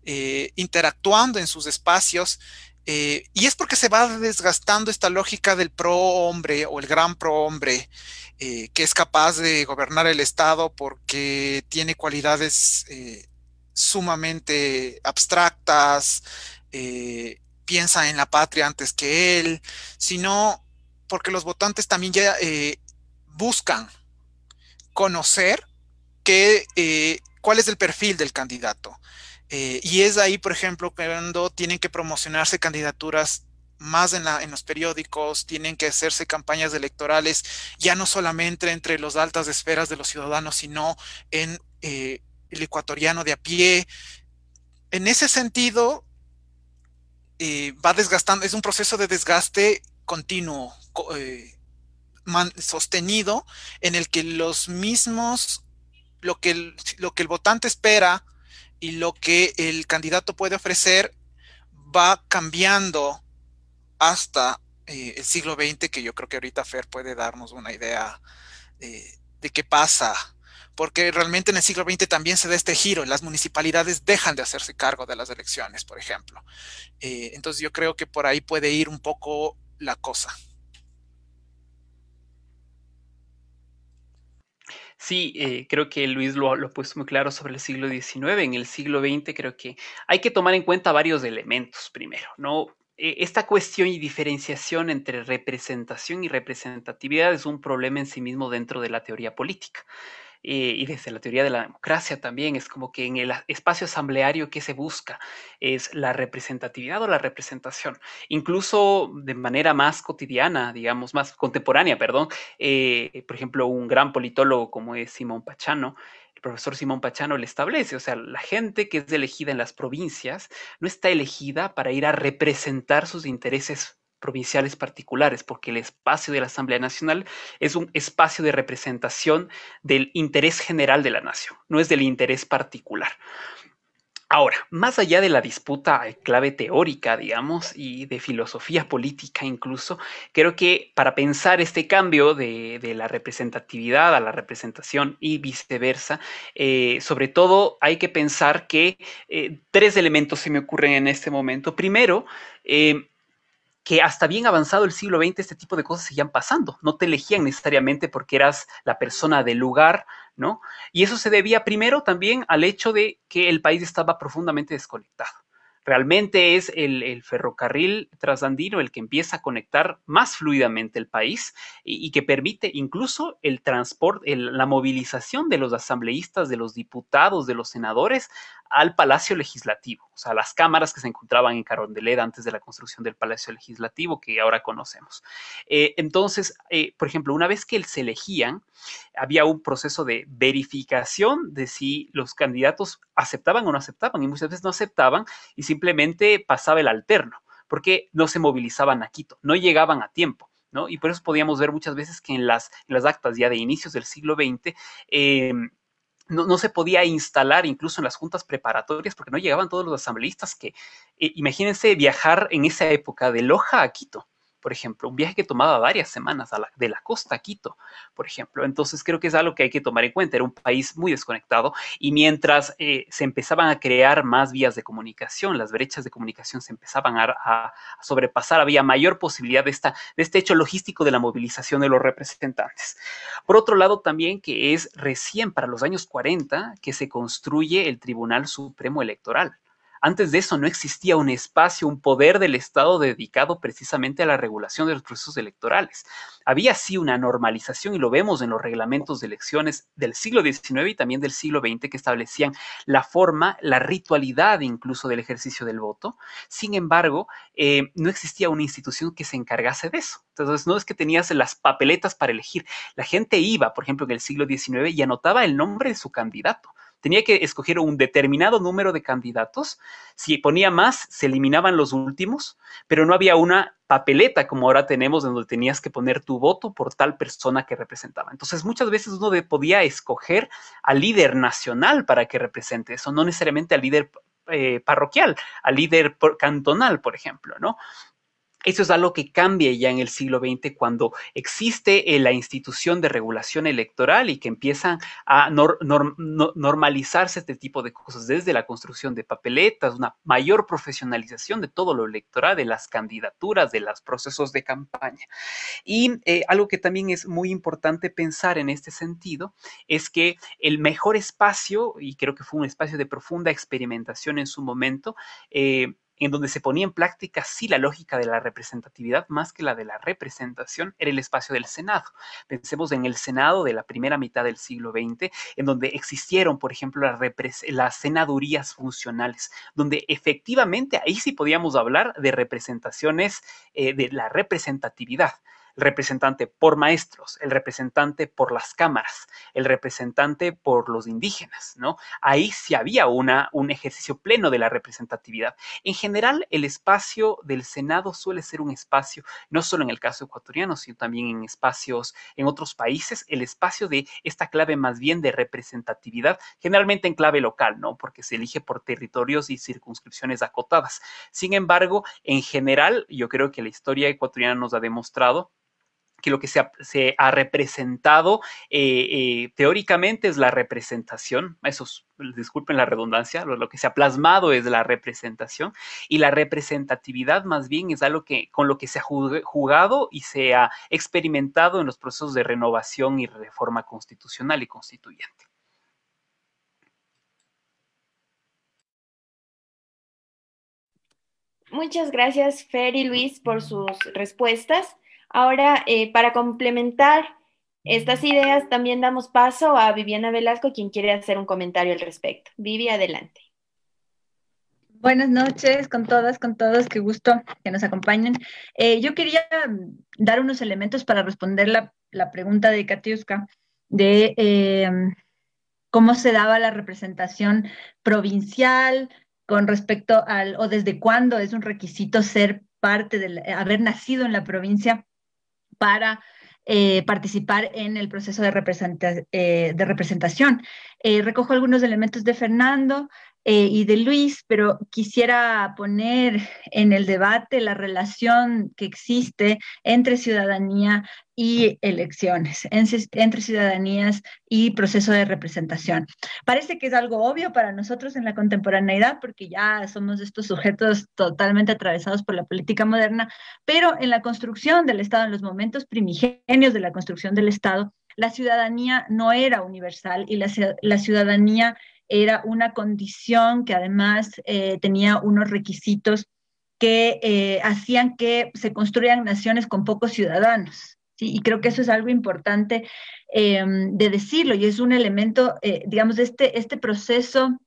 eh, interactuando en sus espacios. Eh, y es porque se va desgastando esta lógica del pro hombre o el gran pro hombre, eh, que es capaz de gobernar el Estado porque tiene cualidades sumamente abstractas, piensa en la patria antes que él, sino porque los votantes también ya eh, buscan conocer eh, cuál es el perfil del candidato. Eh, y es ahí, por ejemplo, cuando tienen que promocionarse candidaturas más en, los periódicos, tienen que hacerse campañas electorales, ya no solamente entre las altas esferas de los ciudadanos, sino en el ecuatoriano de a pie. En ese sentido, eh, va desgastando, es un proceso de desgaste continuo, eh, sostenido, en el que los mismos, lo que el, lo que el votante espera y lo que el candidato puede ofrecer va cambiando hasta eh, el siglo XX, que yo creo que ahorita Fer puede darnos una idea de qué pasa porque realmente en el siglo XX también se da este giro, las municipalidades dejan de hacerse cargo de las elecciones, por ejemplo. Eh, entonces yo creo que por ahí puede ir un poco la cosa. Sí, eh, creo que Luis lo, lo, ha puesto muy claro sobre el siglo XIX. En el siglo XX creo que hay que tomar en cuenta varios elementos primero, ¿no? Eh, esta cuestión y diferenciación entre representación y representatividad es un problema en sí mismo dentro de la teoría política. Eh, y desde la teoría de la democracia también, es como que en el espacio asambleario que se busca es la representatividad o la representación, incluso de manera más cotidiana, digamos, más contemporánea, perdón. Eh, por ejemplo, un gran politólogo como es Simón Pachano, el profesor Simón Pachano le establece, o sea, la gente que es elegida en las provincias no está elegida para ir a representar sus intereses provinciales particulares, porque el espacio de la Asamblea Nacional es un espacio de representación del interés general de la nación, no es del interés particular. Ahora, más allá de la disputa clave teórica, digamos, y de filosofía política incluso, creo que para pensar este cambio de, la representatividad a la representación y viceversa, eh, sobre todo hay que pensar que eh, tres elementos se me ocurren en este momento. Primero, eh, que hasta bien avanzado el siglo XX este tipo de cosas seguían pasando. No te elegían necesariamente porque eras la persona del lugar, ¿no? Y eso se debía primero también al hecho de que el país estaba profundamente desconectado. Realmente es el, ferrocarril trasandino el que empieza a conectar más fluidamente el país y, que permite incluso el transporte, la movilización de los asambleístas, de los diputados, de los senadores al Palacio Legislativo, o sea, las cámaras que se encontraban en Carondelet antes de la construcción del Palacio Legislativo que ahora conocemos. Eh, entonces, eh, por ejemplo, una vez que se elegían, había un proceso de verificación de si los candidatos aceptaban o no aceptaban, y muchas veces no aceptaban y simplemente pasaba el alterno, porque no se movilizaban a Quito, no llegaban a tiempo. ¿no? Y por eso podíamos ver muchas veces que en las, las actas ya de inicios del siglo XX, no, se podía instalar incluso en las juntas preparatorias porque no llegaban todos los asambleístas que, eh, imagínense viajar en esa época de Loja a Quito por ejemplo, un viaje que tomaba varias semanas de la costa a Quito, por ejemplo. Entonces creo que es algo que hay que tomar en cuenta. Era un país muy desconectado y mientras eh, se empezaban a crear más vías de comunicación, las brechas de comunicación se empezaban a, sobrepasar, había mayor posibilidad de, esta, de este hecho logístico de la movilización de los representantes. Por otro lado, también que es recién para los años 40 que se construye el Tribunal Supremo Electoral antes de eso no existía un espacio, un poder del Estado dedicado precisamente a la regulación de los procesos electorales. Había sí una normalización y lo vemos en los reglamentos de elecciones del siglo XIX y también del siglo XX que establecían la forma, la ritualidad incluso del ejercicio del voto. Sin embargo, eh, no existía una institución que se encargase de eso. Entonces, no es que tenías las papeletas para elegir. La gente iba, por ejemplo, en el siglo XIX y anotaba el nombre de su candidato tenía que escoger un determinado número de candidatos. Si ponía más, se eliminaban los últimos, pero no había una papeleta como ahora tenemos donde tenías que poner tu voto por tal persona que representaba. Entonces, muchas veces uno podía escoger al líder nacional para que represente eso, no necesariamente al líder eh, parroquial, al líder cantonal, por ejemplo, ¿no? Eso es algo que cambia ya en el siglo XX cuando existe eh, la institución de regulación electoral y que empiezan a normalizarse este tipo de cosas, desde la construcción de papeletas, una mayor profesionalización de todo lo electoral, de las candidaturas, de los procesos de campaña. Y eh, algo que también es muy importante pensar en este sentido es que el mejor espacio, y creo que fue un espacio de profunda experimentación en su momento, eh, en donde se ponía en práctica sí la lógica de la representatividad más que la de la representación, era el espacio del Senado. Pensemos en el Senado de la primera mitad del siglo XX, en donde existieron, por ejemplo, las, senadurías funcionales, donde efectivamente ahí sí podíamos hablar de representaciones, eh, de la representatividad representante por maestros, el representante por las cámaras, el representante por los indígenas, ¿no? Ahí sí había una, un ejercicio pleno de la representatividad. En general, el espacio del Senado suele ser un espacio, no solo en el caso ecuatoriano, sino también en espacios en otros países, el espacio de esta clave más bien de representatividad, generalmente en clave local, ¿no? Porque se elige por territorios y circunscripciones acotadas. Sin embargo, en general, yo creo que la historia ecuatoriana nos ha demostrado que lo que se ha, representado eh, eh, teóricamente es la representación, eso disculpen la redundancia, lo, que se ha plasmado es la representación y la representatividad más bien es algo que con lo que se ha jugado y se ha experimentado en los procesos de renovación y reforma constitucional y constituyente. Muchas gracias, Fer y Luis, por sus respuestas. Ahora, eh, para complementar estas ideas, también damos paso a Viviana Velasco, quien quiere hacer un comentario al respecto. Vivi, adelante. Buenas noches con todas, con todos, qué gusto que nos acompañen. Eh, yo quería dar unos elementos para responder la, pregunta de Katiuska de eh, cómo se daba la representación provincial con respecto al, o desde cuándo es un requisito ser parte de haber nacido en la provincia para eh, participar en el proceso de, eh, de representación. Eh, recojo algunos elementos de Fernando. Eh, y de Luis, pero quisiera poner en el debate la relación que existe entre ciudadanía y elecciones, entre ciudadanías y proceso de representación. Parece que es algo obvio para nosotros en la contemporaneidad, porque ya somos estos sujetos totalmente atravesados por la política moderna, pero en la construcción del Estado, en los momentos primigenios de la construcción del Estado, la ciudadanía no era universal y la, la ciudadanía era una condición que además eh, tenía unos requisitos que eh, hacían que se construyan naciones con pocos ciudadanos. Y creo que eso es algo importante em, de decirlo y es un elemento, eh, digamos, este, este proceso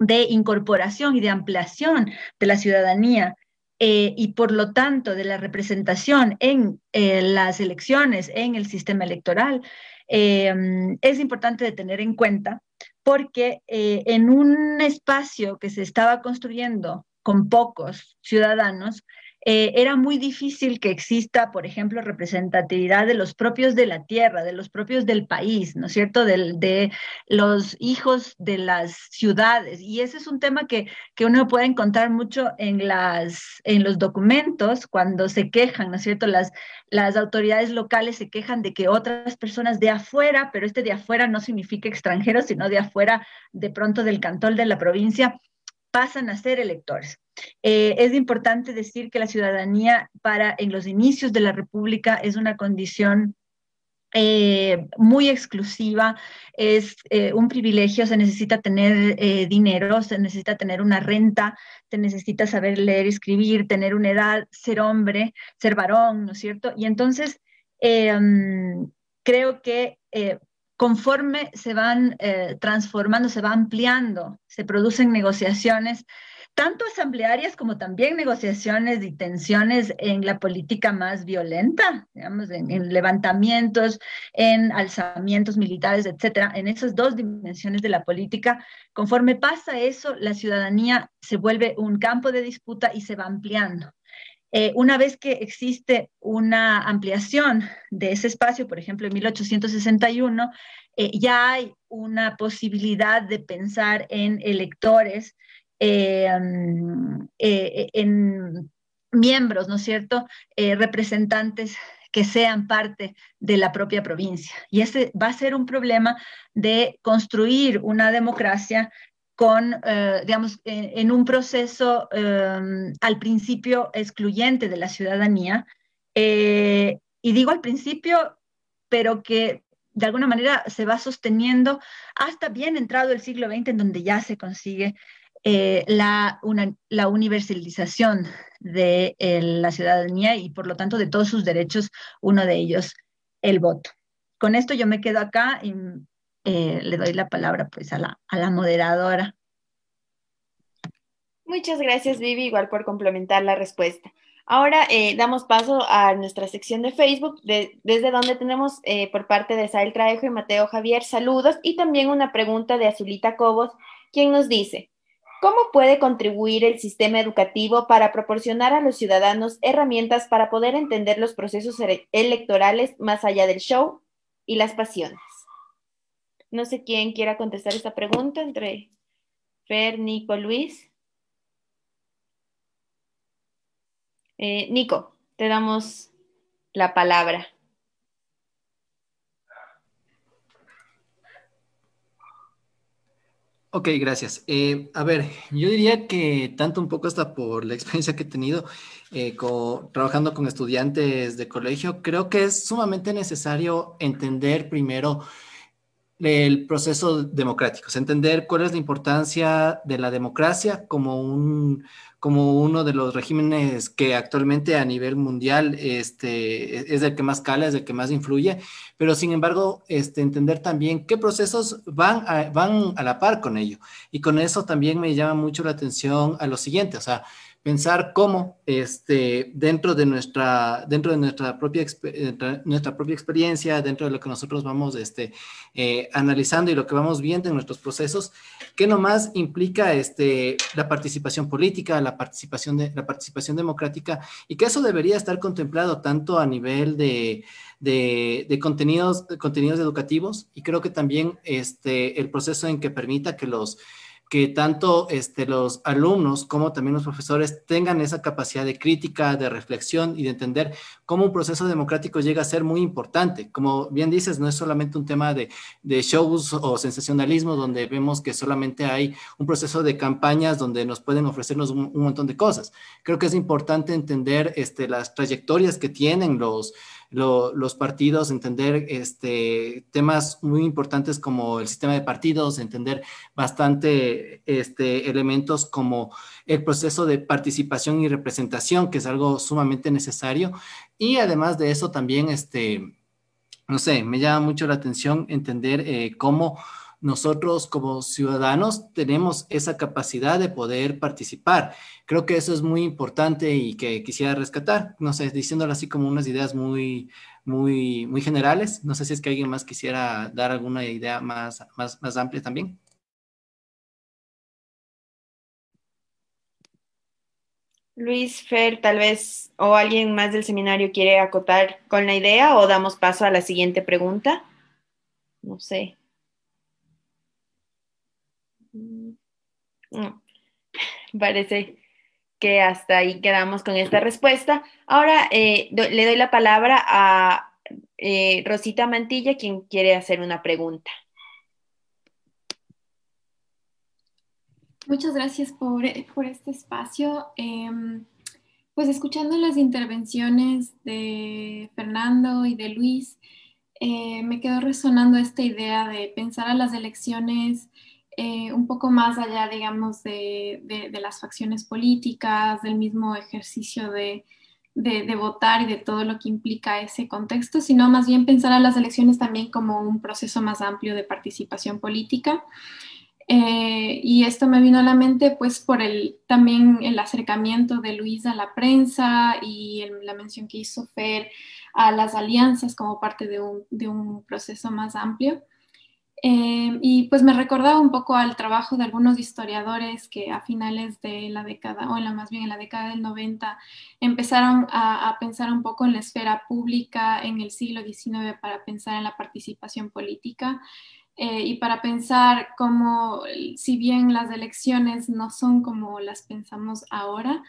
de incorporación y de ampliación de la ciudadanía y por lo tanto de la representación en las elecciones, en el sistema electoral, em, es importante de tener en cuenta porque eh, en un espacio que se estaba construyendo con pocos ciudadanos, eh, era muy difícil que exista, por ejemplo, representatividad de los propios de la tierra, de los propios del país, ¿no es cierto? de los hijos de las ciudades. Y ese es un tema que, que, uno puede encontrar mucho en, las, en los documentos cuando se quejan, ¿no es cierto? Las, las autoridades locales se quejan de que otras personas de afuera, pero este de afuera no significa extranjero, sino de afuera, de pronto del cantón de la provincia, pasan a ser electores. Eh, es importante decir que la ciudadanía para en los inicios de la República es una condición eh, muy exclusiva, es eh, un privilegio, se necesita tener dinero, se necesita tener una renta, se necesita saber leer, escribir, tener una edad, ser hombre, ser varón, ¿no es cierto? Y entonces mm, creo que conforme se van transformando, se va ampliando, se producen negociaciones tanto asamblearias como también negociaciones y tensiones en la política más violenta, digamos, en, levantamientos, en alzamientos militares, etcétera, en esas dos dimensiones de la política. Conforme pasa eso, la ciudadanía se vuelve un campo de disputa y se va ampliando. Eh, una vez que existe una ampliación de ese espacio, por ejemplo, en 1861, eh, ya hay una posibilidad de pensar en electores eh, eh, en miembros, ¿no es cierto?, representantes que sean parte de la propia provincia. Y ese va a ser un problema de construir una democracia con, digamos, en, un proceso al principio excluyente de la ciudadanía. y digo al principio, pero que de alguna manera se va sosteniendo hasta bien entrado el siglo XX, en donde ya se consigue eh, la, la, universalización de eh, la ciudadanía y por lo tanto de todos sus derechos, uno de ellos, el voto. Con esto yo me quedo acá y eh, le doy la palabra pues a la, moderadora. Muchas gracias Vivi, igual por complementar la respuesta. Ahora damos paso a nuestra sección de Facebook, desde donde tenemos por parte de Sael Traejo y Mateo Javier saludos y también una pregunta de Azulita Cobos, quien nos dice, ¿Cómo puede contribuir el sistema educativo para proporcionar a los ciudadanos herramientas para poder entender los procesos electorales más allá del show y las pasiones? No sé quién quiera contestar esta pregunta entre Fer, Nico, Luis. Eh, Nico, te damos la palabra. Ok, gracias. Eh, a ver, yo diría que tanto un poco hasta por la experiencia que he tenido eh, trabajando con estudiantes de colegio, creo que es sumamente necesario entender primero el proceso democrático, entender cuál es la importancia de la democracia como un, como uno de los regímenes que actualmente a nivel mundial este, es el que más cala, es el que más influye, pero sin embargo, este, entender también qué procesos van a, van a la par con ello. Y con eso también me llama mucho la atención a lo siguiente, o sea, pensar cómo este, dentro, de nuestra, dentro de nuestra propia, nuestra propia experiencia, dentro de lo que nosotros vamos este, eh, analizando y lo que vamos viendo en nuestros procesos, qué nomás implica este, la participación política, la participación, de, la participación democrática y que eso debería estar contemplado tanto a nivel de, de, de contenidos, contenidos educativos y creo que también este, el proceso en que permita que los que tanto este, los alumnos como también los profesores tengan esa capacidad de crítica, de reflexión y de entender cómo un proceso democrático llega a ser muy importante. Como bien dices, no es solamente un tema de, de shows o sensacionalismo donde vemos que solamente hay un proceso de campañas donde nos pueden ofrecernos un, un montón de cosas. Creo que es importante entender este, las trayectorias que tienen los los partidos, entender este, temas muy importantes como el sistema de partidos, entender bastante este, elementos como el proceso de participación y representación, que es algo sumamente necesario. Y además de eso también, este, no sé, me llama mucho la atención entender eh, cómo nosotros como ciudadanos tenemos esa capacidad de poder participar. Creo que eso es muy importante y que quisiera rescatar, no sé, diciéndolo así como unas ideas muy, muy, muy generales. No sé si es que alguien más quisiera dar alguna idea más, más, más amplia también. Luis, Fer, tal vez, o alguien más del seminario quiere acotar con la idea o damos paso a la siguiente pregunta. No sé. Mm. Parece que hasta ahí quedamos con esta respuesta. Ahora eh, le doy la palabra a eh, Rosita Mantilla, quien quiere hacer una pregunta. Muchas gracias por, este espacio. Em, pues escuchando las intervenciones de Fernando y de Luis, eh, me quedó resonando esta idea de pensar a las elecciones eh, un poco más allá, digamos, de, las facciones políticas, del mismo ejercicio de, votar y de todo lo que implica ese contexto, sino más bien pensar a las elecciones también como un proceso más amplio de participación política. Eh, y esto me vino a la mente pues por el, también el acercamiento de Luis a la prensa y la mención que hizo Fer a las alianzas como parte de un proceso más amplio. Eh, y pues me recordaba un poco al trabajo de algunos historiadores que a finales de la década, o en la, más bien en la década del 90, empezaron a, pensar un poco en la esfera pública en el siglo XIX para pensar en la participación política. Eh, y para pensar cómo, si bien las elecciones no son como las pensamos ahora,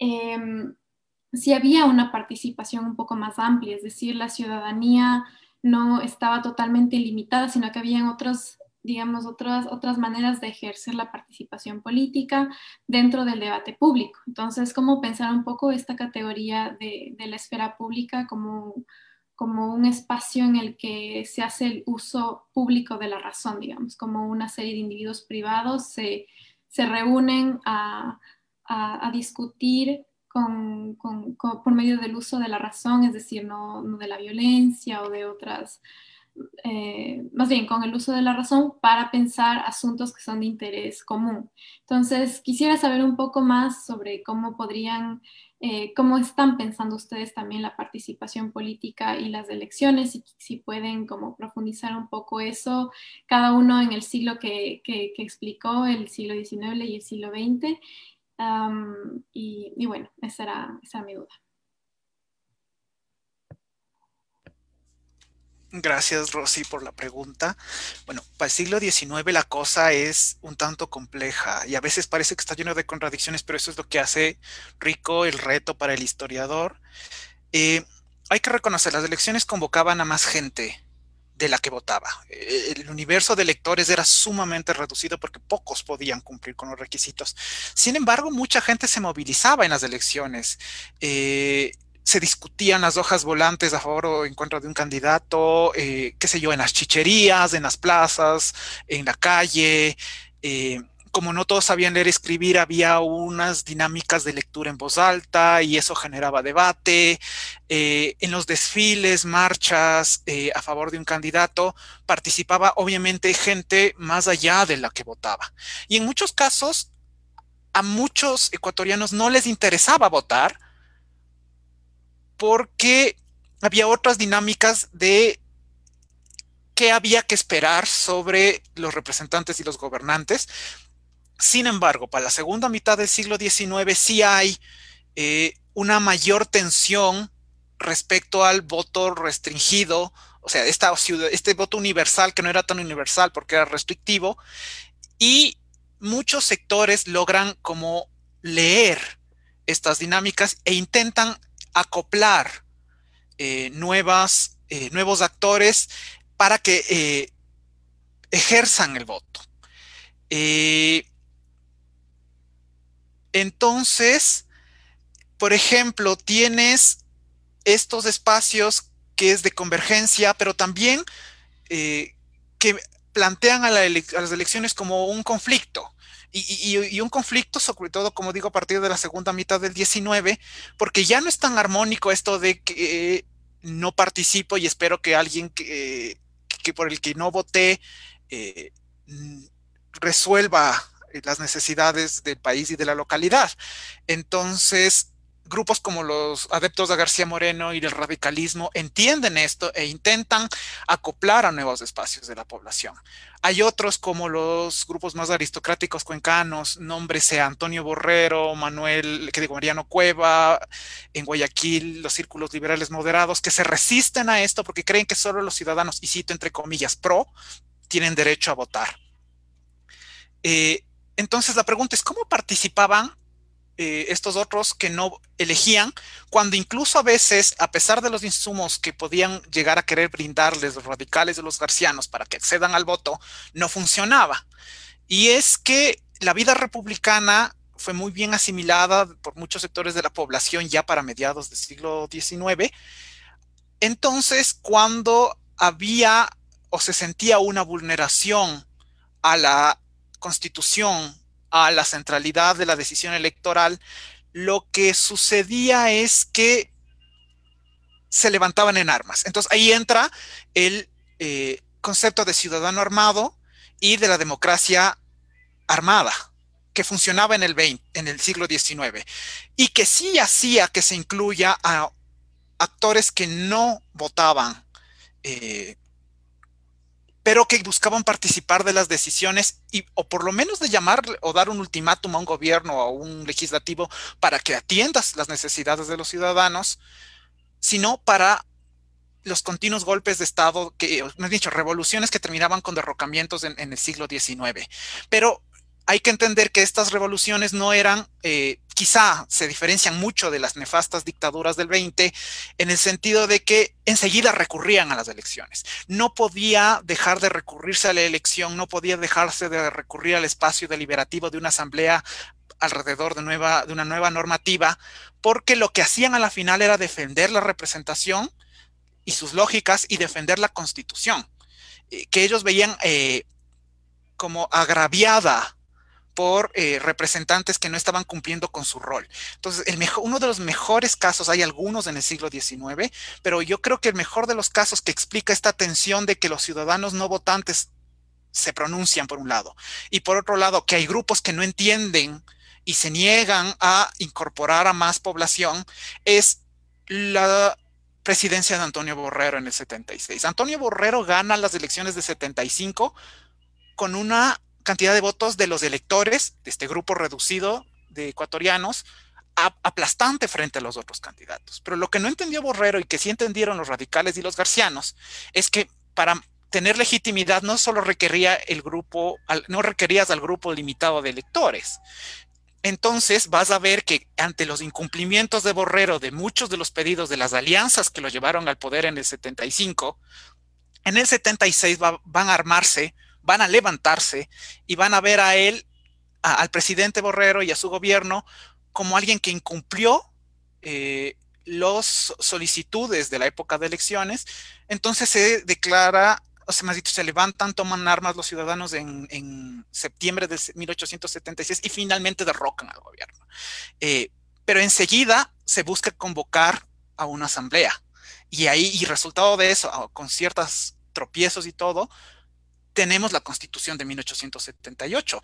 eh, si había una participación un poco más amplia, es decir, la ciudadanía no estaba totalmente limitada, sino que habían otros, digamos, otras, otras maneras de ejercer la participación política dentro del debate público. Entonces, ¿cómo pensar un poco esta categoría de, la esfera pública como, como un espacio en el que se hace el uso público de la razón, digamos, como una serie de individuos privados se, reúnen a, a discutir por medio del uso de la razón, es decir, no, de la violencia o de otras, eh, más bien con el uso de la razón para pensar asuntos que son de interés común. Entonces, quisiera saber un poco más sobre cómo podrían, eh, cómo están pensando ustedes también la participación política y las elecciones, y si pueden como profundizar un poco eso, cada uno en el siglo que explicó, el siglo XIX y el siglo XX, y, bueno, esa era, esa mi duda. Gracias, Rosy, por la pregunta. Bueno, para el siglo XIX la cosa es un tanto compleja y a veces parece que está lleno de contradicciones, pero eso es lo que hace rico el reto para el historiador. Eh, hay que reconocer, las elecciones convocaban a más gente, de la que votaba. Eh, el universo de electores era sumamente reducido porque pocos podían cumplir con los requisitos. Sin embargo, mucha gente se movilizaba en las elecciones. Eh, se discutían las hojas volantes a favor o en contra de un candidato, eh, qué sé yo, en las chicherías, en las plazas, en la calle como no todos sabían leer y escribir, había unas dinámicas de lectura en voz alta y eso generaba debate. Eh, en los desfiles, marchas eh, a favor de un candidato, participaba obviamente gente más allá de la que votaba. Y en muchos casos, a muchos ecuatorianos no les interesaba votar porque había otras dinámicas de qué había que esperar sobre los representantes y los gobernantes sin embargo, para la segunda mitad del siglo XIX sí hay eh, una mayor tensión respecto al voto restringido, o sea, este voto universal que no era tan universal porque era restrictivo, y muchos sectores logran como leer estas dinámicas e intentan acoplar eh, nuevas, eh, nuevos actores para que ejerzan el voto. Entonces, por ejemplo, tienes estos espacios que es de convergencia, pero también que plantean a, las elecciones como un conflicto. Y, un conflicto, sobre todo, como digo, a partir de la segunda mitad del 19, porque ya no es tan armónico esto de que no participo y espero que alguien que, por el que no voté eh, resuelva las necesidades del país y de la localidad. Entonces, grupos como los adeptos de García Moreno y del radicalismo entienden esto e intentan acoplar a nuevos espacios de la población. Hay otros como los grupos más aristocráticos cuencanos, nómbrese Antonio Borrero, Manuel, que digo, Mariano Cueva, en Guayaquil, los círculos liberales moderados, que se resisten a esto porque creen que solo los ciudadanos, y cito entre comillas, pro, tienen derecho a votar. Eh, entonces la pregunta es, ¿cómo participaban eh, estos otros que no elegían, cuando incluso a veces, a pesar de los insumos que podían llegar a querer brindarles los radicales de los garcianos para que accedan al voto, no funcionaba. Y es que la vida republicana fue muy bien asimilada por muchos sectores de la población ya para mediados del siglo XIX. Entonces, cuando había o se sentía una vulneración a la constitución a la centralidad de la decisión electoral, lo que sucedía es que se levantaban en armas. Entonces ahí entra el eh, concepto de ciudadano armado y de la democracia armada que funcionaba en el, en el siglo XIX y que sí hacía que se incluya a actores que no votaban eh, pero que buscaban participar de las decisiones y, o por lo menos de llamar o dar un ultimátum a un gobierno o a un legislativo para que atiendas las necesidades de los ciudadanos, sino para los continuos golpes de Estado, que, me he dicho, revoluciones que terminaban con derrocamientos en, en el siglo XIX. Pero hay que entender que estas revoluciones no eran, eh, quizá se diferencian mucho de las nefastas dictaduras del 20, en el sentido de que enseguida recurrían a las elecciones. No podía dejar de recurrirse a la elección, no podía dejarse de recurrir al espacio deliberativo de una asamblea alrededor de, nueva, de una nueva normativa, porque lo que hacían a la final era defender la representación y sus lógicas y defender la constitución, eh, que ellos veían eh, como agraviada por eh, representantes que no estaban cumpliendo con su rol. Entonces, uno de los mejores casos, hay algunos en el siglo XIX, pero yo creo que el mejor de los casos que explica esta tensión de que los ciudadanos no votantes se pronuncian por un lado y por otro lado que hay grupos que no entienden y se niegan a incorporar a más población es la presidencia de Antonio Borrero en el 76. Antonio Borrero gana las elecciones de 75 con una cantidad de votos de los electores de este grupo reducido de ecuatorianos aplastante frente a los otros candidatos. Pero lo que no entendió Borrero y que sí entendieron los radicales y los garcianos es que para tener legitimidad no solo requería el grupo, no requerías al grupo limitado de electores. Entonces vas a ver que ante los incumplimientos de Borrero de muchos de los pedidos de las alianzas que lo llevaron al poder en el 75, en el 76 van a armarse van a levantarse y van a ver a él, al presidente Borrero y a su gobierno como alguien que incumplió eh, las solicitudes de la época de elecciones. Entonces se declara, o sea, más dicho, se levantan, toman armas los ciudadanos en, septiembre de 1876 y finalmente derrocan al gobierno. Eh, pero enseguida se busca convocar a una asamblea. Y ahí, y resultado de eso, con ciertos tropiezos y todo, tenemos la constitución de 1878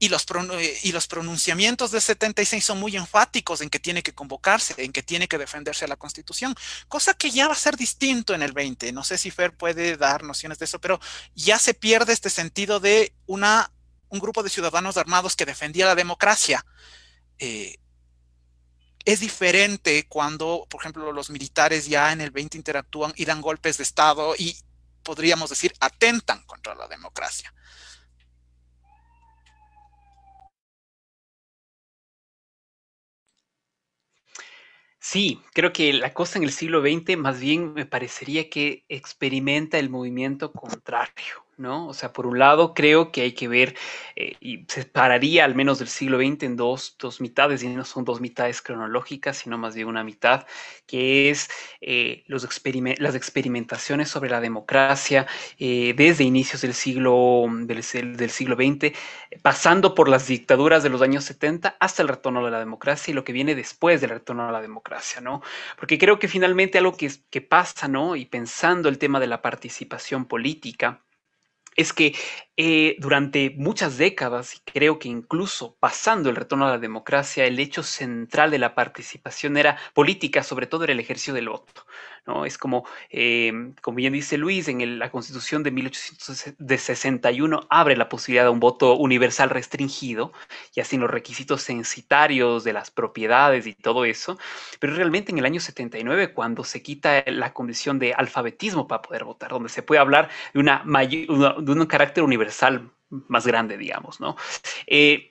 y los, eh, y los pronunciamientos de 76 son muy enfáticos en que tiene que convocarse, en que tiene que defenderse a la constitución, cosa que ya va a ser distinto en el 20. No sé si Fer puede dar nociones de eso, pero ya se pierde este sentido de una, un grupo de ciudadanos armados que defendía la democracia. Eh, es diferente cuando, por ejemplo, los militares ya en el 20 interactúan y dan golpes de Estado y podríamos decir, atentan contra la democracia. Sí, creo que la cosa en el siglo XX más bien me parecería que experimenta el movimiento contrario. ¿No? O sea, por un lado, creo que hay que ver, eh, y separaría al menos del siglo XX en dos, dos, mitades, y no son dos mitades cronológicas, sino más bien una mitad, que es eh, los las experimentaciones sobre la democracia eh, desde inicios del siglo, del, del, siglo XX, pasando por las dictaduras de los años 70 hasta el retorno a la democracia y lo que viene después del retorno a la democracia, ¿no? Porque creo que finalmente algo que, que pasa, ¿no? Y pensando el tema de la participación política, es que eh, durante muchas décadas, y creo que incluso pasando el retorno a la democracia, el hecho central de la participación era política, sobre todo era el ejercicio del voto. ¿No? Es como, eh, como bien dice Luis, en la Constitución de 1861 abre la posibilidad de un voto universal restringido, y así los requisitos censitarios de las propiedades y todo eso, pero realmente en el año 79, cuando se quita la condición de alfabetismo para poder votar, donde se puede hablar de, una, de un carácter universal más grande, digamos, ¿no? Eh,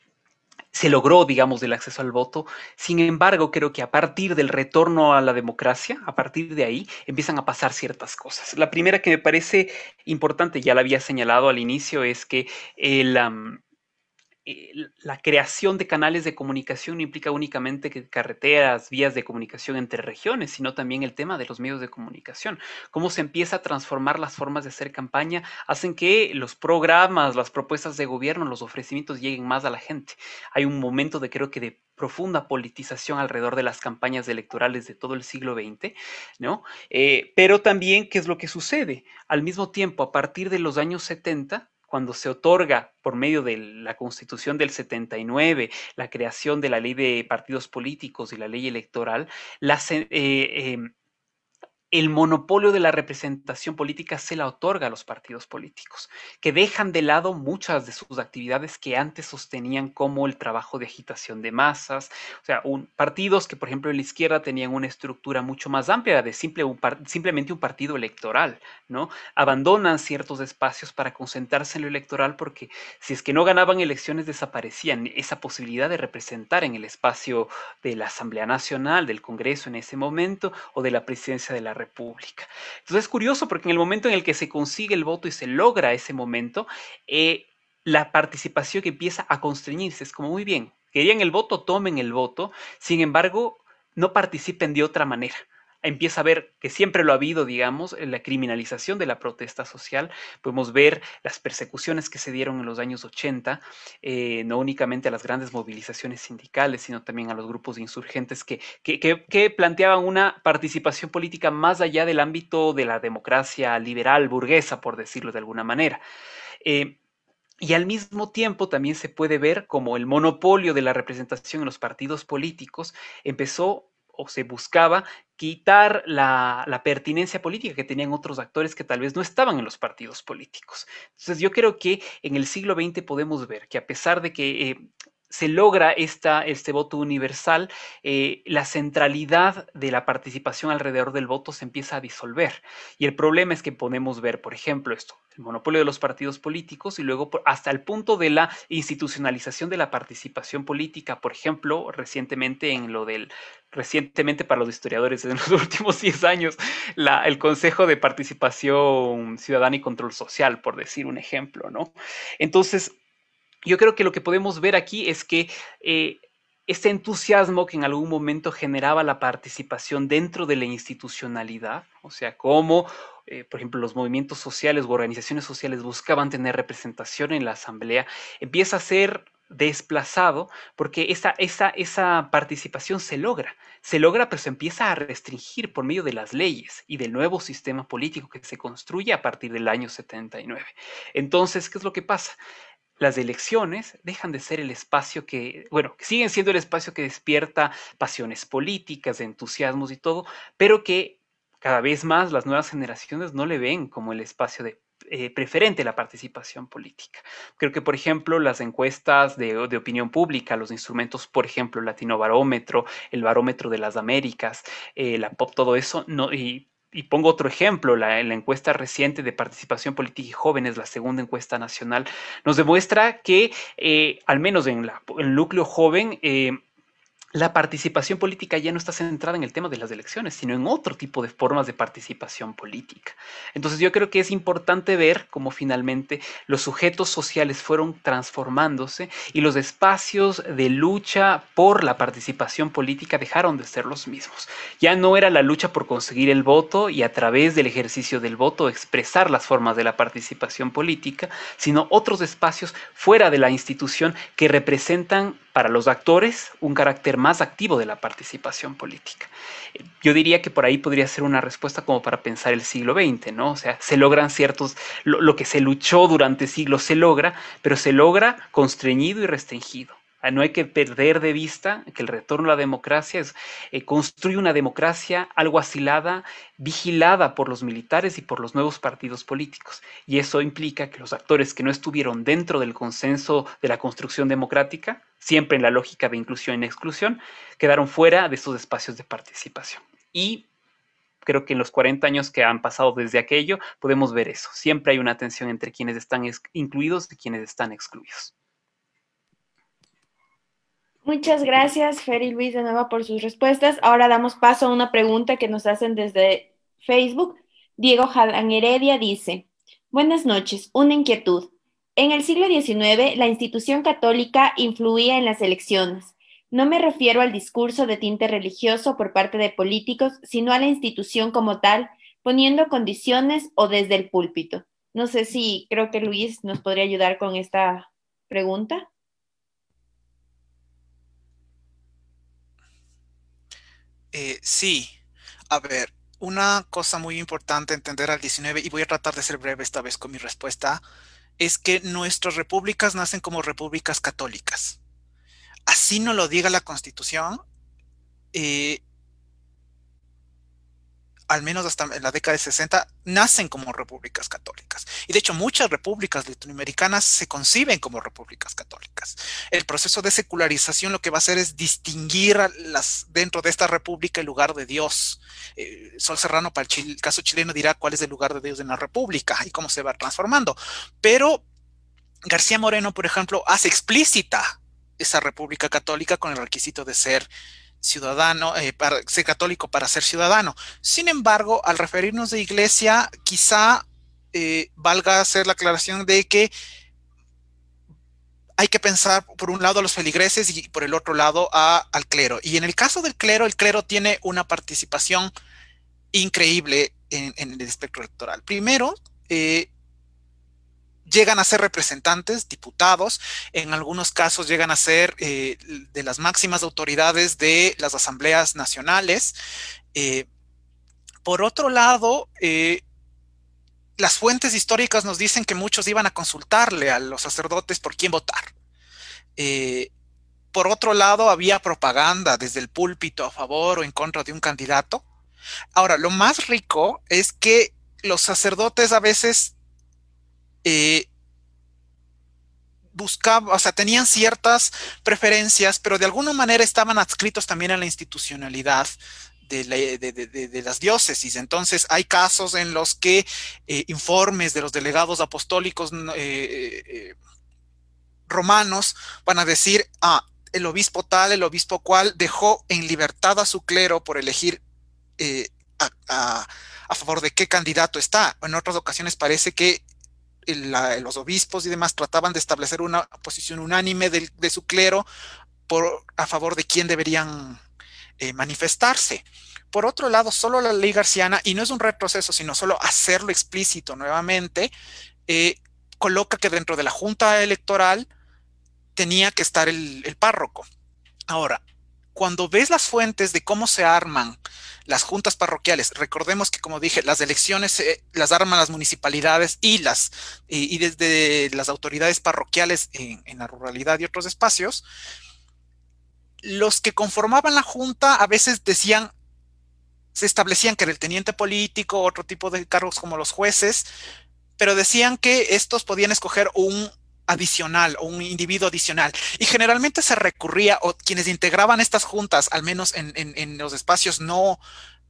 se logró, digamos, del acceso al voto. Sin embargo, creo que a partir del retorno a la democracia, a partir de ahí, empiezan a pasar ciertas cosas. La primera que me parece importante, ya la había señalado al inicio, es que el, la creación de canales de comunicación no implica únicamente que carreteras, vías de comunicación entre regiones, sino también el tema de los medios de comunicación. Cómo se empieza a transformar las formas de hacer campaña hacen que los programas, las propuestas de gobierno, los ofrecimientos lleguen más a la gente. Hay un momento de creo que de profunda politización alrededor de las campañas electorales de todo el siglo XX, ¿no? Eh, pero también, ¿qué es lo que sucede? Al mismo tiempo, a partir de los años 70, cuando se otorga por medio de la Constitución del 79, la creación de la ley de partidos políticos y la ley electoral, las, eh, em, el monopolio de la representación política se la otorga a los partidos políticos, que dejan de lado muchas de sus actividades que antes sostenían como el trabajo de agitación de masas, o sea, partidos que por ejemplo en la izquierda tenían una estructura mucho más amplia de simple, simplemente un partido electoral, ¿no? Abandonan ciertos espacios para concentrarse en lo electoral porque si es que no ganaban elecciones desaparecían esa posibilidad de representar en el espacio de la Asamblea Nacional, del Congreso en ese momento o de la presidencia de la República. Entonces es curioso porque en el momento en el que se consigue el voto y se logra ese momento, eh, la participación que empieza a constreñirse. Es como muy bien, querían el voto, tomen el voto, sin embargo, no participen de otra manera empieza a ver que siempre lo ha habido, digamos, en la criminalización de la protesta social. Podemos ver las persecuciones que se dieron en los años 80, eh, no únicamente a las grandes movilizaciones sindicales, sino también a los grupos insurgentes que, que, planteaban una participación política más allá del ámbito de la democracia liberal burguesa, por decirlo de alguna manera. Eh, y al mismo tiempo también se puede ver como el monopolio de la representación en los partidos políticos empezó o se buscaba quitar la, pertinencia política que tenían otros actores que tal vez no estaban en los partidos políticos. Entonces yo creo que en el siglo XX podemos ver que a pesar de que eh, se logra este voto universal, eh, la centralidad de la participación alrededor del voto se empieza a disolver. Y el problema es que podemos ver, por ejemplo, esto, el monopolio de los partidos políticos y luego hasta el punto de la institucionalización de la participación política, por ejemplo, recientemente en lo del, recientemente para los historiadores en los últimos 10 años, el Consejo de Participación Ciudadana y Control Social, por decir un ejemplo, ¿no? Entonces, yo creo que lo que podemos ver aquí es que eh, este entusiasmo que en algún momento generaba la participación dentro de la institucionalidad, o sea, cómo, eh, por ejemplo, los movimientos sociales u organizaciones sociales buscaban tener representación en la asamblea, empieza a ser desplazado porque esa, esa, esa participación se logra, se logra, pero se empieza a restringir por medio de las leyes y del nuevo sistema político que se construye a partir del año 79. Entonces, ¿qué es lo que pasa? Las elecciones dejan de ser el espacio que, bueno, siguen siendo el espacio que despierta pasiones políticas, entusiasmos y todo, pero que cada vez más las nuevas generaciones no le ven como el espacio de eh, preferente la participación política. Creo que, por ejemplo, las encuestas de, opinión pública, los instrumentos, por ejemplo, el Latino Barómetro, el Barómetro de las Américas, eh, la POP, todo eso, no, y y pongo otro ejemplo, la, la, encuesta reciente de participación política y jóvenes, la segunda encuesta nacional, nos demuestra que, eh, al menos en, el núcleo joven, eh, la participación política ya no está centrada en el tema de las elecciones, sino en otro tipo de formas de participación política. Entonces yo creo que es importante ver cómo finalmente los sujetos sociales fueron transformándose y los espacios de lucha por la participación política dejaron de ser los mismos. Ya no era la lucha por conseguir el voto y a través del ejercicio del voto expresar las formas de la participación política, sino otros espacios fuera de la institución que representan para los actores un carácter más activo de la participación política. Yo diría que por ahí podría ser una respuesta como para pensar el siglo XX, ¿no? O sea, se logran ciertos, lo, que se luchó durante siglos se logra, pero se logra constreñido y restringido. Ah, no hay que perder de vista que el retorno a la democracia es, eh, construye una democracia algo asilada, vigilada por los militares y por los nuevos partidos políticos. Y eso implica que los actores que no estuvieron dentro del consenso de la construcción democrática, siempre en la lógica de inclusión y exclusión, quedaron fuera de esos espacios de participación. Y creo que en los 40 años que han pasado desde aquello podemos ver eso. Siempre hay una tensión entre quienes están incluidos y quienes están excluidos. Muchas gracias, Fer y Luis, de nuevo por sus respuestas. Ahora damos paso a una pregunta que nos hacen desde Facebook. Diego Jalán Heredia dice, Buenas noches, una inquietud. En el siglo XIX, la institución católica influía en las elecciones. No me refiero al discurso de tinte religioso por parte de políticos, sino a la institución como tal, poniendo condiciones o desde el púlpito. No sé si creo que Luis nos podría ayudar con esta pregunta. Eh, sí, a ver, una cosa muy importante entender al 19, y voy a tratar de ser breve esta vez con mi respuesta, es que nuestras repúblicas nacen como repúblicas católicas. Así no lo diga la Constitución, eh, al menos hasta en la década de 60, nacen como repúblicas católicas. Y de hecho, muchas repúblicas latinoamericanas se conciben como repúblicas católicas. El proceso de secularización lo que va a hacer es distinguir las, dentro de esta república el lugar de Dios. Eh, Sol Serrano, para el, caso chileno, dirá cuál es el lugar de Dios en la república y cómo se va transformando. Pero García Moreno, por ejemplo, hace explícita esa república católica con el requisito de ser ciudadano, eh, para ser católico para ser ciudadano. Sin embargo, al referirnos de iglesia, quizá eh, valga hacer la aclaración de que hay que pensar por un lado a los feligreses y por el otro lado al clero. Y en el caso del clero, el clero tiene una participación increíble en, el espectro electoral. Primero, eh, llegan a ser representantes, diputados, en algunos casos llegan a ser eh, de las máximas autoridades de las asambleas nacionales. Eh, por otro lado, eh, las fuentes históricas nos dicen que muchos iban a consultarle a los sacerdotes por quién votar. por otro lado, había propaganda desde el púlpito a favor o en contra de un candidato. Ahora, lo más rico es que los sacerdotes a veces eh, buscaban, o sea, tenían ciertas preferencias, pero de alguna manera estaban adscritos también a la institucionalidad de, las diócesis. Entonces, hay casos en los que eh, informes de los delegados apostólicos eh, romanos van a decir, ah, el obispo tal, el obispo cual dejó en libertad a su clero por elegir a favor de qué candidato está. En otras ocasiones parece que los obispos y demás trataban de establecer una posición unánime de, su clero por, a favor de quién deberían eh, manifestarse. Por otro lado, solo la ley garciana, y no es un retroceso, sino solo hacerlo explícito nuevamente, eh, coloca que dentro de la junta electoral tenía que estar el párroco. Ahora, cuando ves las fuentes de cómo se arman las juntas parroquiales, recordemos que como dije, las elecciones las arman las municipalidades y las y, desde las autoridades parroquiales en, la ruralidad y otros espacios, los que conformaban la junta a veces decían, se establecían que era el teniente político, otro tipo de cargos como los jueces, pero decían que estos podían escoger un adicional o un individuo adicional. Y generalmente se recurría, o quienes integraban estas juntas, al menos en, los espacios no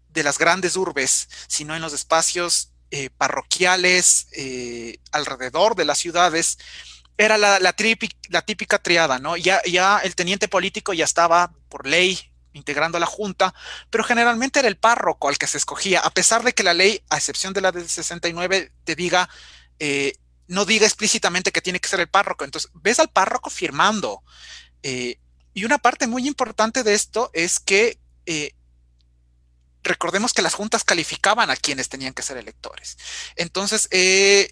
de las grandes urbes, sino en los espacios eh, parroquiales eh, alrededor de las ciudades, era la, la, la típica triada, ¿no? Ya, ya el teniente político ya estaba por ley integrando la junta, pero generalmente era el párroco al que se escogía, a pesar de que la ley, a excepción de la del 69, te diga, eh, no diga explícitamente que tiene que ser el párroco. Entonces, ves al párroco firmando. Eh, y una parte muy importante de esto es que eh, recordemos que las juntas calificaban a quienes tenían que ser electores. Entonces, eh,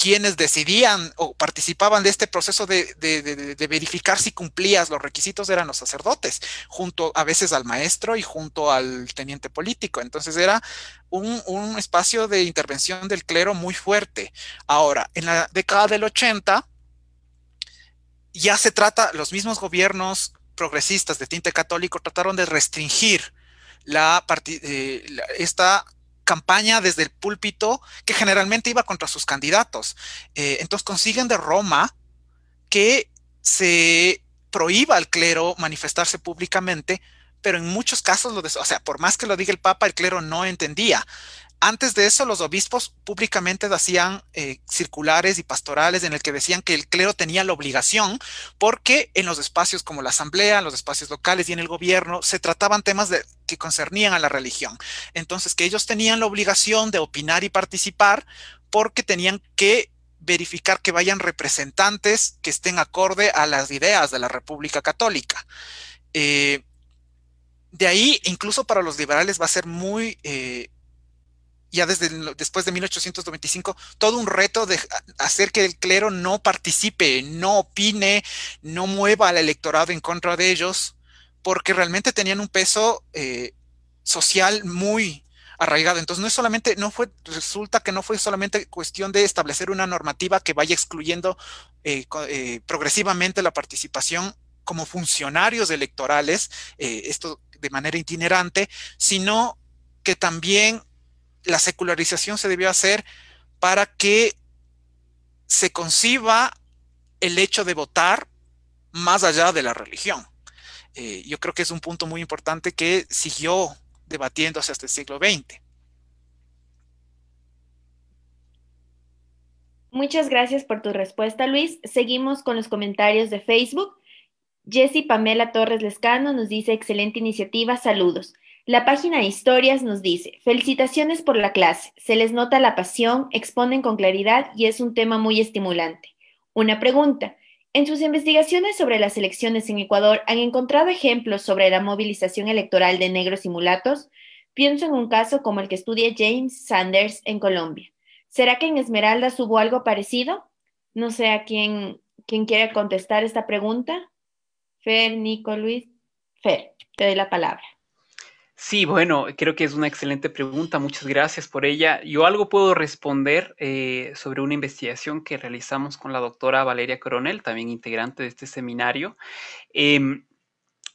quienes decidían o participaban de este proceso de, verificar si cumplías los requisitos eran los sacerdotes, junto a veces al maestro y junto al teniente político. Entonces era un, espacio de intervención del clero muy fuerte. Ahora, en la década del 80, ya se trata, los mismos gobiernos progresistas de tinte católico trataron de restringir la, eh, esta campaña desde el púlpito que generalmente iba contra sus candidatos. Eh, entonces consiguen de Roma que se prohíba al clero manifestarse públicamente, pero en muchos casos, lo o sea, por más que lo diga el Papa, el clero no entendía. Antes de eso, los obispos públicamente hacían eh, circulares y pastorales en el que decían que el clero tenía la obligación, porque en los espacios como la asamblea, los espacios locales y en el gobierno se trataban temas de, que concernían a la religión. Entonces, que ellos tenían la obligación de opinar y participar porque tenían que verificar que vayan representantes que estén acorde a las ideas de la República Católica. Eh, de ahí, incluso para los liberales va a ser muy... Eh, ya desde después de 1895, todo un reto de hacer que el clero no participe, no opine, no mueva al electorado en contra de ellos, porque realmente tenían un peso eh, social muy arraigado. Entonces no es solamente, no fue, resulta que no fue solamente cuestión de establecer una normativa que vaya excluyendo eh, eh, progresivamente la participación como funcionarios electorales, esto de manera itinerante, sino que también la secularización se debió hacer para que se conciba el hecho de votar más allá de la religión. Eh, yo creo que es un punto muy importante que siguió debatiéndose hasta el siglo XX. Muchas gracias por tu respuesta, Luis. Seguimos con los comentarios de Facebook. Jessie Pamela Torres Lescano nos dice, excelente iniciativa, saludos. La página de historias nos dice, felicitaciones por la clase, se les nota la pasión, exponen con claridad y es un tema muy estimulante. Una pregunta, en sus investigaciones sobre las elecciones en Ecuador, ¿han encontrado ejemplos sobre la movilización electoral de negros y mulatos? Pienso en un caso como el que estudia James Sanders en Colombia. ¿Será que en Esmeraldas hubo algo parecido? No sé a quién, quién quiere contestar esta pregunta. Fer, Nico, Luis. Fer, te doy la palabra. Sí, bueno, creo que es una excelente pregunta. Muchas gracias por ella. Yo algo puedo responder eh, sobre una investigación que realizamos con la doctora Valeria Coronel, también integrante de este seminario. Em,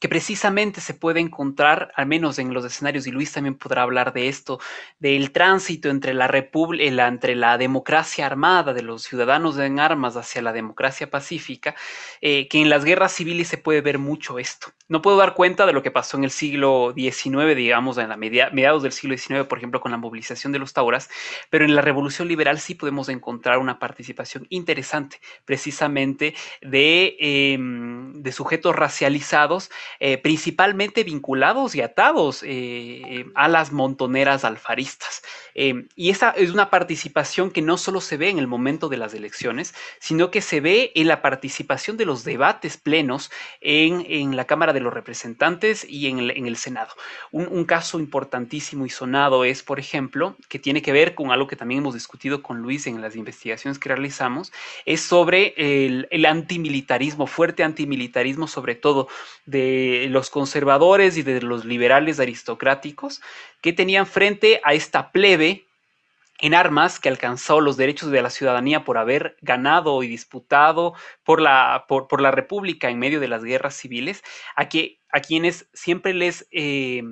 que precisamente se puede encontrar, al menos en los escenarios, y Luis también podrá hablar de esto, del tránsito entre la, república, entre la democracia armada de los ciudadanos en armas hacia la democracia pacífica, eh, que en las guerras civiles se puede ver mucho esto. No puedo dar cuenta de lo que pasó en el siglo XIX, digamos, en la mediados del siglo XIX, por ejemplo, con la movilización de los Tauras, pero en la Revolución Liberal sí podemos encontrar una participación interesante, precisamente de, em, de sujetos racializados eh, principalmente vinculados y atados eh, a las montoneras alfaristas. Eh, y esa es una participación que no solo se ve en el momento de las elecciones, sino que se ve en la participación de los debates plenos en, la Cámara de los Representantes y en el, Senado. Un, caso importantísimo y sonado es, por ejemplo, que tiene que ver con algo que también hemos discutido con Luis en las investigaciones que realizamos, es sobre el, el antimilitarismo, fuerte antimilitarismo, sobre todo de los conservadores y de los liberales aristocráticos, que tenían frente a esta plebe en armas que alcanzó los derechos de la ciudadanía por haber ganado y disputado por la, por, la República en medio de las guerras civiles, a, que, a quienes siempre les eh,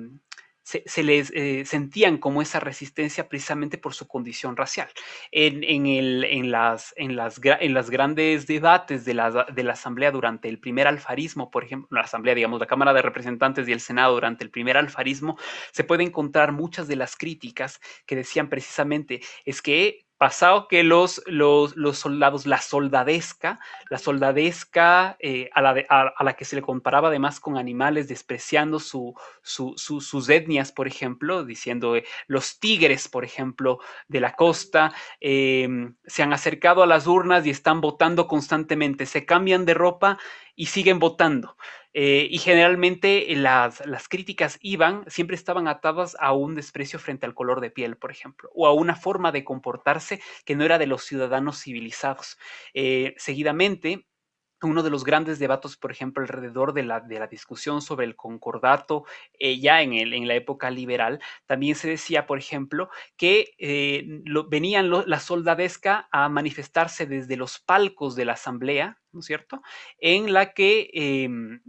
se, les eh, sentían como esa resistencia precisamente por su condición racial. En, el, en, las, en, las, en las grandes debates de la, de la Asamblea durante el primer alfarismo, por ejemplo, la Asamblea, digamos, la Cámara de Representantes y el Senado durante el primer alfarismo, se puede encontrar muchas de las críticas que decían precisamente es que pasado que los, los, soldados, la soldadesca, la soldadesca eh, a, la a, la que se le comparaba además con animales, despreciando su, sus etnias, por ejemplo, diciendo eh, los tigres, por ejemplo, de la costa, em, se han acercado a las urnas y están votando constantemente, se cambian de ropa y siguen votando. Eh, y generalmente las, críticas iban, siempre estaban atadas a un desprecio frente al color de piel, por ejemplo, o a una forma de comportarse que no era de los ciudadanos civilizados. Eh, seguidamente, uno de los grandes debates, por ejemplo, alrededor de la, de la discusión sobre el concordato, eh, ya en, el, en, la época liberal, también se decía, por ejemplo, que venían la soldadesca a manifestarse desde los palcos de la asamblea, ¿no es cierto?, en la que em,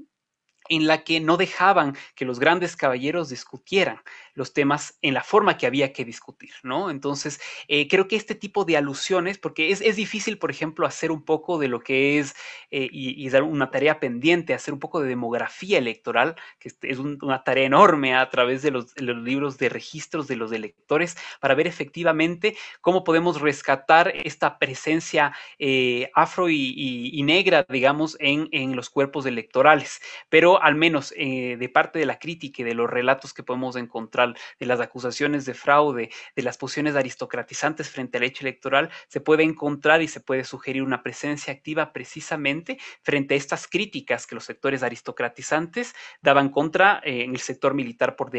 en la que no dejaban que los grandes caballeros discutieran los temas en la forma que había que discutir, ¿no? Entonces, eh, creo que este tipo de alusiones, porque es, difícil, por ejemplo, hacer un poco de lo que es, eh, y, dar una tarea pendiente, hacer un poco de demografía electoral, que es una tarea enorme a través de los, libros de registros de los electores, para ver efectivamente cómo podemos rescatar esta presencia eh, afro y, negra, digamos, en, en los cuerpos electorales. Pero al menos de parte de la crítica y de los relatos que podemos encontrar, de las acusaciones de fraude, de las posiciones aristocratizantes frente al hecho electoral, se puede encontrar y se puede sugerir una presencia activa precisamente frente a estas críticas que los sectores aristocratizantes daban contra eh, en el sector militar, por,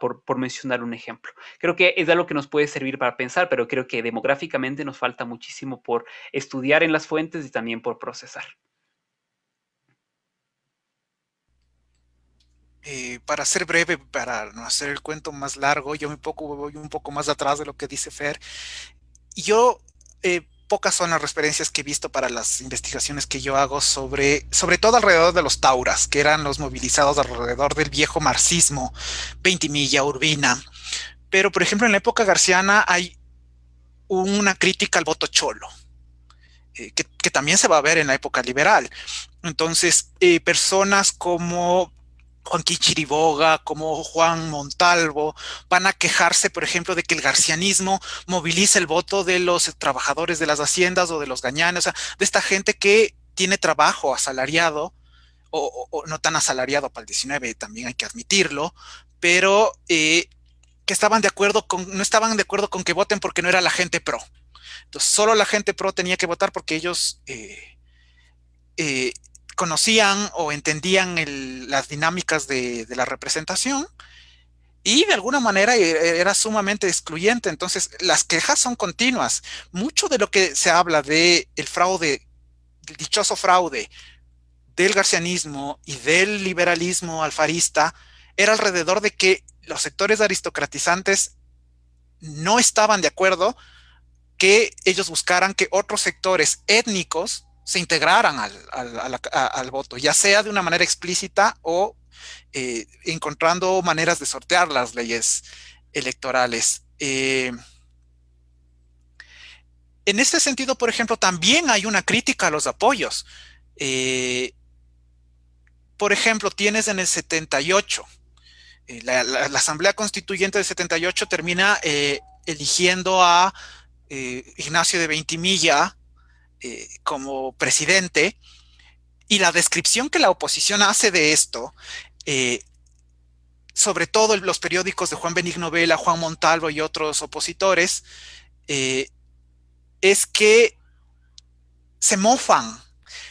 por, por mencionar un ejemplo. Creo que es algo que nos puede servir para pensar, pero creo que demográficamente nos falta muchísimo por estudiar en las fuentes y también por procesar. Eh, para ser breve, para no hacer el cuento más largo, yo me poco, voy un poco más atrás de lo que dice Fer. Yo, eh, pocas son las referencias que he visto para las investigaciones que yo hago sobre, sobre todo alrededor de los tauras, que eran los movilizados alrededor del viejo marxismo, Ventimilla, Urbina. Pero, por ejemplo, en la época garciana hay una crítica al voto cholo. Eh, que, que, también se va a ver en la época liberal. Entonces, personas como Juan Chiriboga, como Juan Montalvo, van a quejarse, por ejemplo, de que el garcianismo moviliza el voto de los trabajadores de las haciendas o de los gañanes, o sea, de esta gente que tiene trabajo asalariado, o, no tan asalariado para el 19, también hay que admitirlo, pero eh, que estaban de acuerdo con, no estaban de acuerdo con que voten porque no era la gente pro. Entonces, solo la gente pro tenía que votar porque ellos eh, eh, conocían o entendían las dinámicas de, la representación y de alguna manera e, e, era sumamente excluyente. Entonces, las quejas son continuas. Mucho de lo que se habla de el fraude, el dichoso fraude del garcianismo y del liberalismo alfarista era alrededor de que los sectores aristocratizantes no estaban de acuerdo que ellos buscaran que otros sectores étnicos se integraran al, voto, ya sea de una manera explícita o eh, encontrando maneras de sortear las leyes electorales. Eh, en este sentido, por ejemplo, también hay una crítica a los apoyos. Eh, por ejemplo, tienes en el 78, la, Asamblea Constituyente del 78 termina eligiendo a Ignacio de Veintimilla eh, como presidente y la descripción que la oposición hace de esto, eh, sobre todo los periódicos de Juan Benigno Vela, Juan Montalvo y otros opositores, eh, es que se mofan.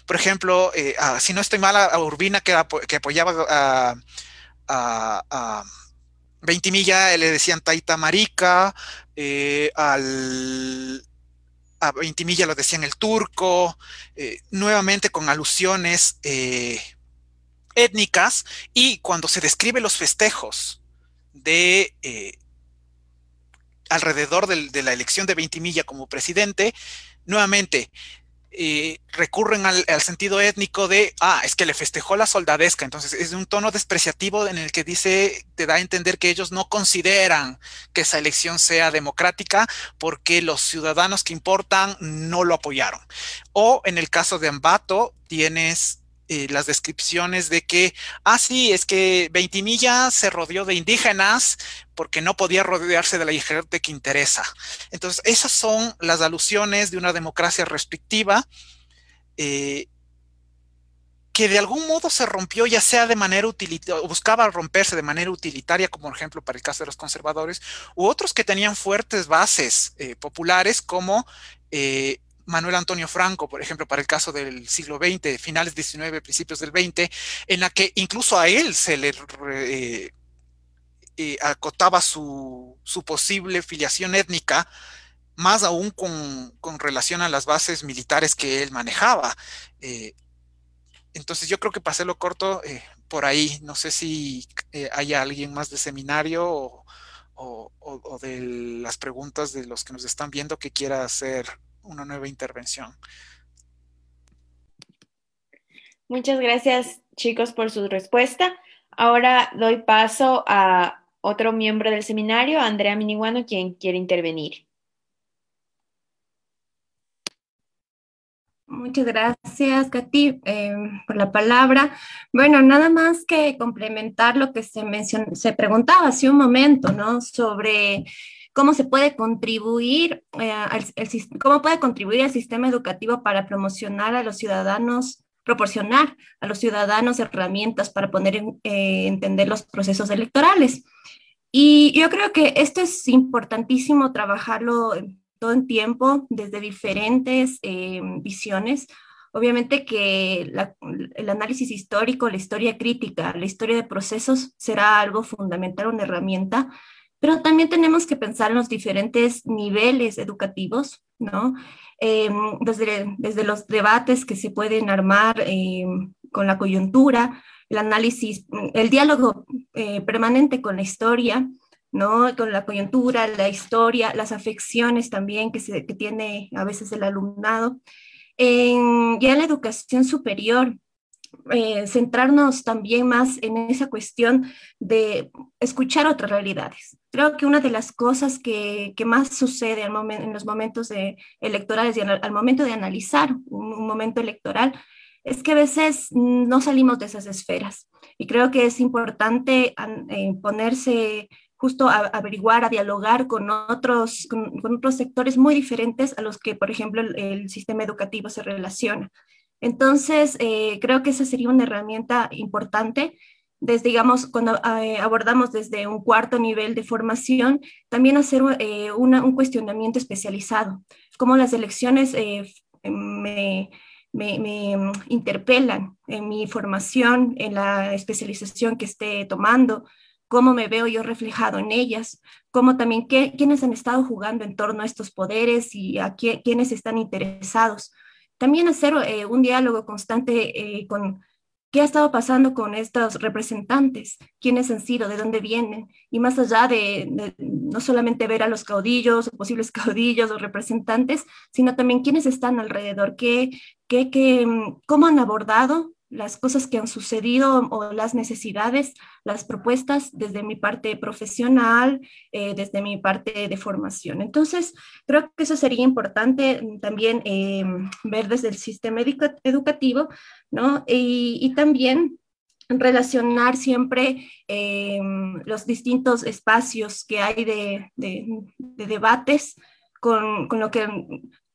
Por ejemplo, si no estoy mal, a Urbina que, que apoyaba a, a, a Veintimilla le decían Taita Marica, al a Ventimilla lo decían el turco, eh, nuevamente con alusiones eh, étnicas, y cuando se describe los festejos de eh, alrededor de la elección de Ventimilla como presidente, nuevamente eh, recurren al, sentido étnico de, ah, es que le festejó la soldadesca, entonces es un tono despreciativo en el que dice, te da a entender que ellos no consideran que esa elección sea democrática porque los ciudadanos que importan no lo apoyaron. O en el caso de Ambato, tienes eh, las descripciones de que, ah, sí, es que Veintimilla se rodeó de indígenas porque no podía rodearse de la gente que interesa. Entonces, esas son las alusiones de una democracia restrictiva eh, que de algún modo se rompió, ya sea de manera utilitaria, buscaba romperse de manera utilitaria, como por ejemplo para el caso de los conservadores, u otros que tenían fuertes bases eh, populares, como Manuel Antonio Franco, por ejemplo, para el caso del siglo XX, finales XIX, principios del XX, en la que incluso a él se le eh, eh, acotaba su, posible filiación étnica, más aún con, relación a las bases militares que él manejaba. Eh, entonces yo creo que para hacerlo corto, por ahí, no sé si hay alguien más de seminario o, o de las preguntas de los que nos están viendo que quiera hacer una nueva intervención. Muchas gracias chicos por su respuesta. Ahora doy paso a otro miembro del seminario, Andrea Miniguano, quien quiere intervenir. Muchas gracias, Katy, eh, por la palabra. Bueno, nada más que complementar lo que se mencionó, se preguntaba hace un momento, ¿no? Sobre cómo se puede contribuir, eh, al, cómo puede contribuir el sistema educativo para promocionar a los ciudadanos, proporcionar a los ciudadanos herramientas para poner en, eh, entender los procesos electorales. Y yo creo que esto es importantísimo trabajarlo todo el tiempo desde diferentes eh, visiones. Obviamente que el análisis histórico, la historia crítica, la historia de procesos será algo fundamental, una herramienta, pero también tenemos que pensar en los diferentes niveles educativos, ¿no? Eh, desde, desde los debates que se pueden armar eh, con la coyuntura, el análisis, el diálogo eh, permanente con la historia, ¿no? Con la coyuntura, la historia, las afecciones también que, se, que tiene a veces el alumnado. En, ya en la educación superior, eh, centrarnos también más en esa cuestión de escuchar otras realidades. Creo que una de las cosas que, más sucede en los momentos de electorales y al, momento de analizar un, momento electoral es que a veces no salimos de esas esferas. Y creo que es importante eh, ponerse justo a, averiguar, a dialogar con, otros sectores muy diferentes a los que, por ejemplo, el sistema educativo se relaciona. Entonces, eh, creo que esa sería una herramienta importante. Desde, digamos, cuando eh, abordamos desde un cuarto nivel de formación, también hacer eh, un cuestionamiento especializado, cómo las elecciones me, me, interpelan en mi formación, en la especialización que esté tomando, cómo me veo yo reflejado en ellas, cómo también qué, quiénes han estado jugando en torno a estos poderes y a quiénes están interesados también hacer eh, un diálogo constante eh, con qué ha estado pasando con estos representantes, quiénes han sido, de dónde vienen, y más allá de, no solamente ver a los caudillos o posibles caudillos o representantes, sino también quiénes están alrededor, qué, qué, qué, cómo han abordado las cosas que han sucedido o las necesidades, las propuestas desde mi parte profesional, eh, desde mi parte de formación. Entonces, creo que eso sería importante también eh, ver desde el sistema educativo, ¿no? Y, también relacionar siempre eh, los distintos espacios que hay de, debates con, con, lo que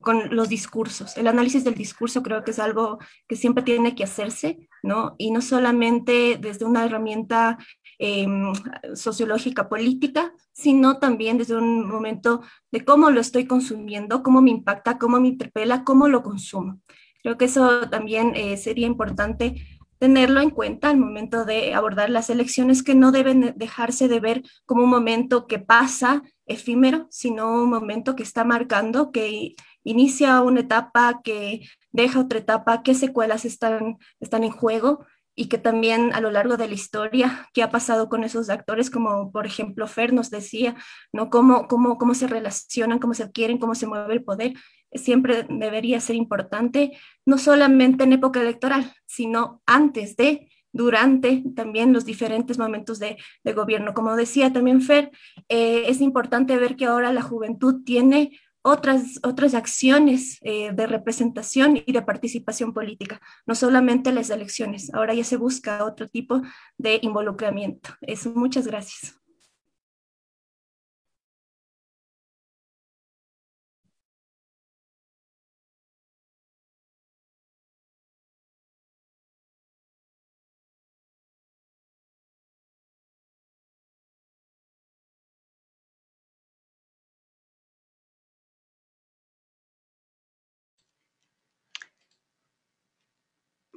con los discursos. El análisis del discurso creo que es algo que siempre tiene que hacerse, ¿no? Y no solamente desde una herramienta em, sociológica política, sino también desde un momento de cómo lo estoy consumiendo, cómo me impacta, cómo me interpela, cómo lo consumo. Creo que eso también eh, sería importante tenerlo en cuenta al momento de abordar las elecciones que no deben dejarse de ver como un momento que pasa efímero, sino un momento que está marcando, que inicia una etapa, que deja otra etapa, qué secuelas están, están en juego y que también a lo largo de la historia, qué ha pasado con esos actores, como por ejemplo Fer nos decía, ¿no? Cómo, cómo, cómo se relacionan, cómo se adquieren, cómo se mueve el poder, siempre debería ser importante, no solamente en época electoral, sino antes de, durante también los diferentes momentos de, de gobierno. Como decía también Fer, eh, es importante ver que ahora la juventud tiene otras, otras acciones eh, de representación y de participación política, no solamente las elecciones. Ahora ya se busca otro tipo de involucramiento. Muchas gracias.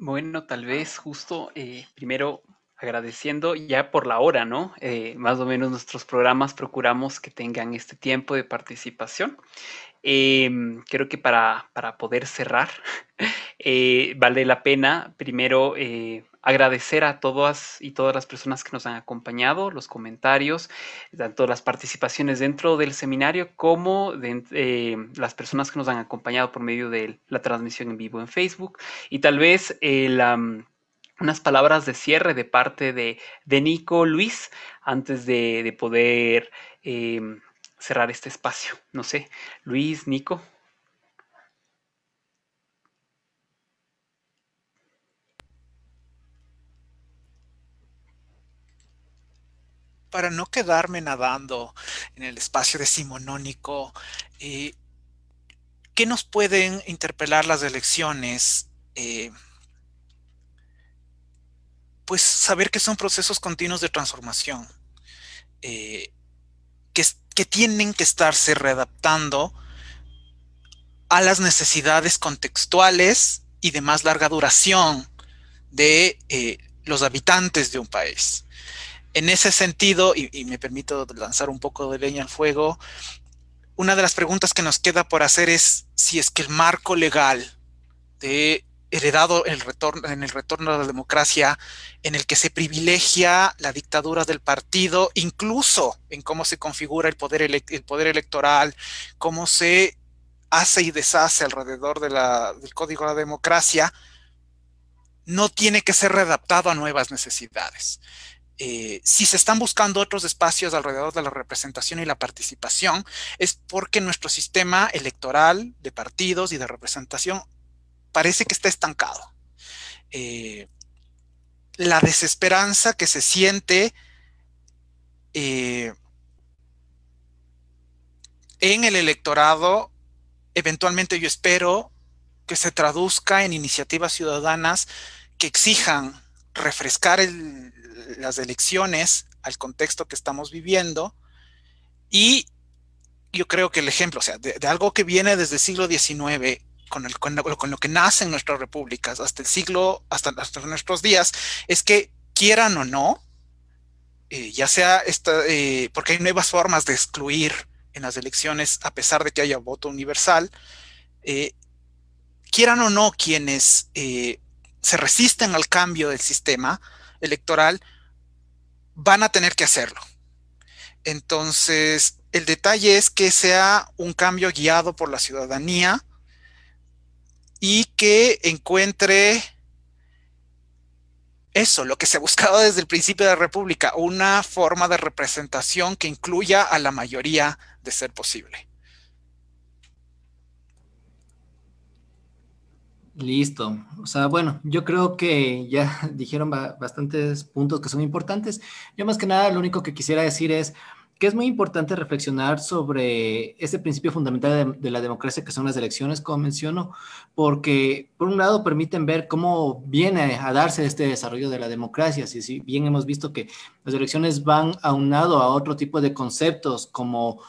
Bueno, tal vez justo eh, primero agradeciendo ya por la hora, ¿no? Eh, más o menos nuestros programas procuramos que tengan este tiempo de participación. Em, creo que para, para poder cerrar, eh, vale la pena primero agradecer a todas y todas las personas que nos han acompañado, los comentarios, tanto las participaciones dentro del seminario como de, eh, las personas que nos han acompañado por medio de la transmisión en vivo en Facebook y tal vez unas palabras de cierre de parte de, Nico Luis antes de, poder em, cerrar este espacio. No sé, Luis, Nico. Para no quedarme nadando en el espacio decimonónico, eh, ¿qué nos pueden interpelar las elecciones? Eh, pues saber que son procesos continuos de transformación, eh, que, que, tienen que estarse readaptando a las necesidades contextuales y de más larga duración de los habitantes de un país en ese sentido, y, me permito lanzar un poco de leña al fuego, una de las preguntas que nos queda por hacer es si es que el marco legal de heredado el retorno, en el retorno a la democracia, en el que se privilegia la dictadura del partido, incluso en cómo se configura el poder electoral, cómo se hace y deshace alrededor del código de la democracia, no tiene que ser readaptado a nuevas necesidades. Eh, si se están buscando otros espacios alrededor de la representación y la participación, es porque nuestro sistema electoral de partidos y de representación parece que está estancado. Eh, la desesperanza que se siente eh, en el electorado, eventualmente yo espero que se traduzca en iniciativas ciudadanas que exijan refrescar el, las elecciones al contexto que estamos viviendo y yo creo que el ejemplo, o sea, de, algo que viene desde el siglo XIX, con, el, con, lo, que nace en nuestras repúblicas, hasta el siglo, hasta, nuestros días, es que quieran o no, eh, ya sea esta, eh, porque hay nuevas formas de excluir en las elecciones, a pesar de que haya voto universal, eh, quieran o no quienes se resisten al cambio del sistema electoral, van a tener que hacerlo. Entonces, el detalle es que sea un cambio guiado por la ciudadanía y que encuentre eso, lo que se ha buscado desde el principio de la República, una forma de representación que incluya a la mayoría de ser posible. Listo. O sea, bueno, yo creo que ya dijeron bastantes puntos que son importantes. Yo más que nada lo único que quisiera decir es que es muy importante reflexionar sobre ese principio fundamental de, la democracia que son las elecciones, como menciono, porque por un lado permiten ver cómo viene a darse este desarrollo de la democracia. Si, si bien hemos visto que las elecciones van aunado a otro tipo de conceptos como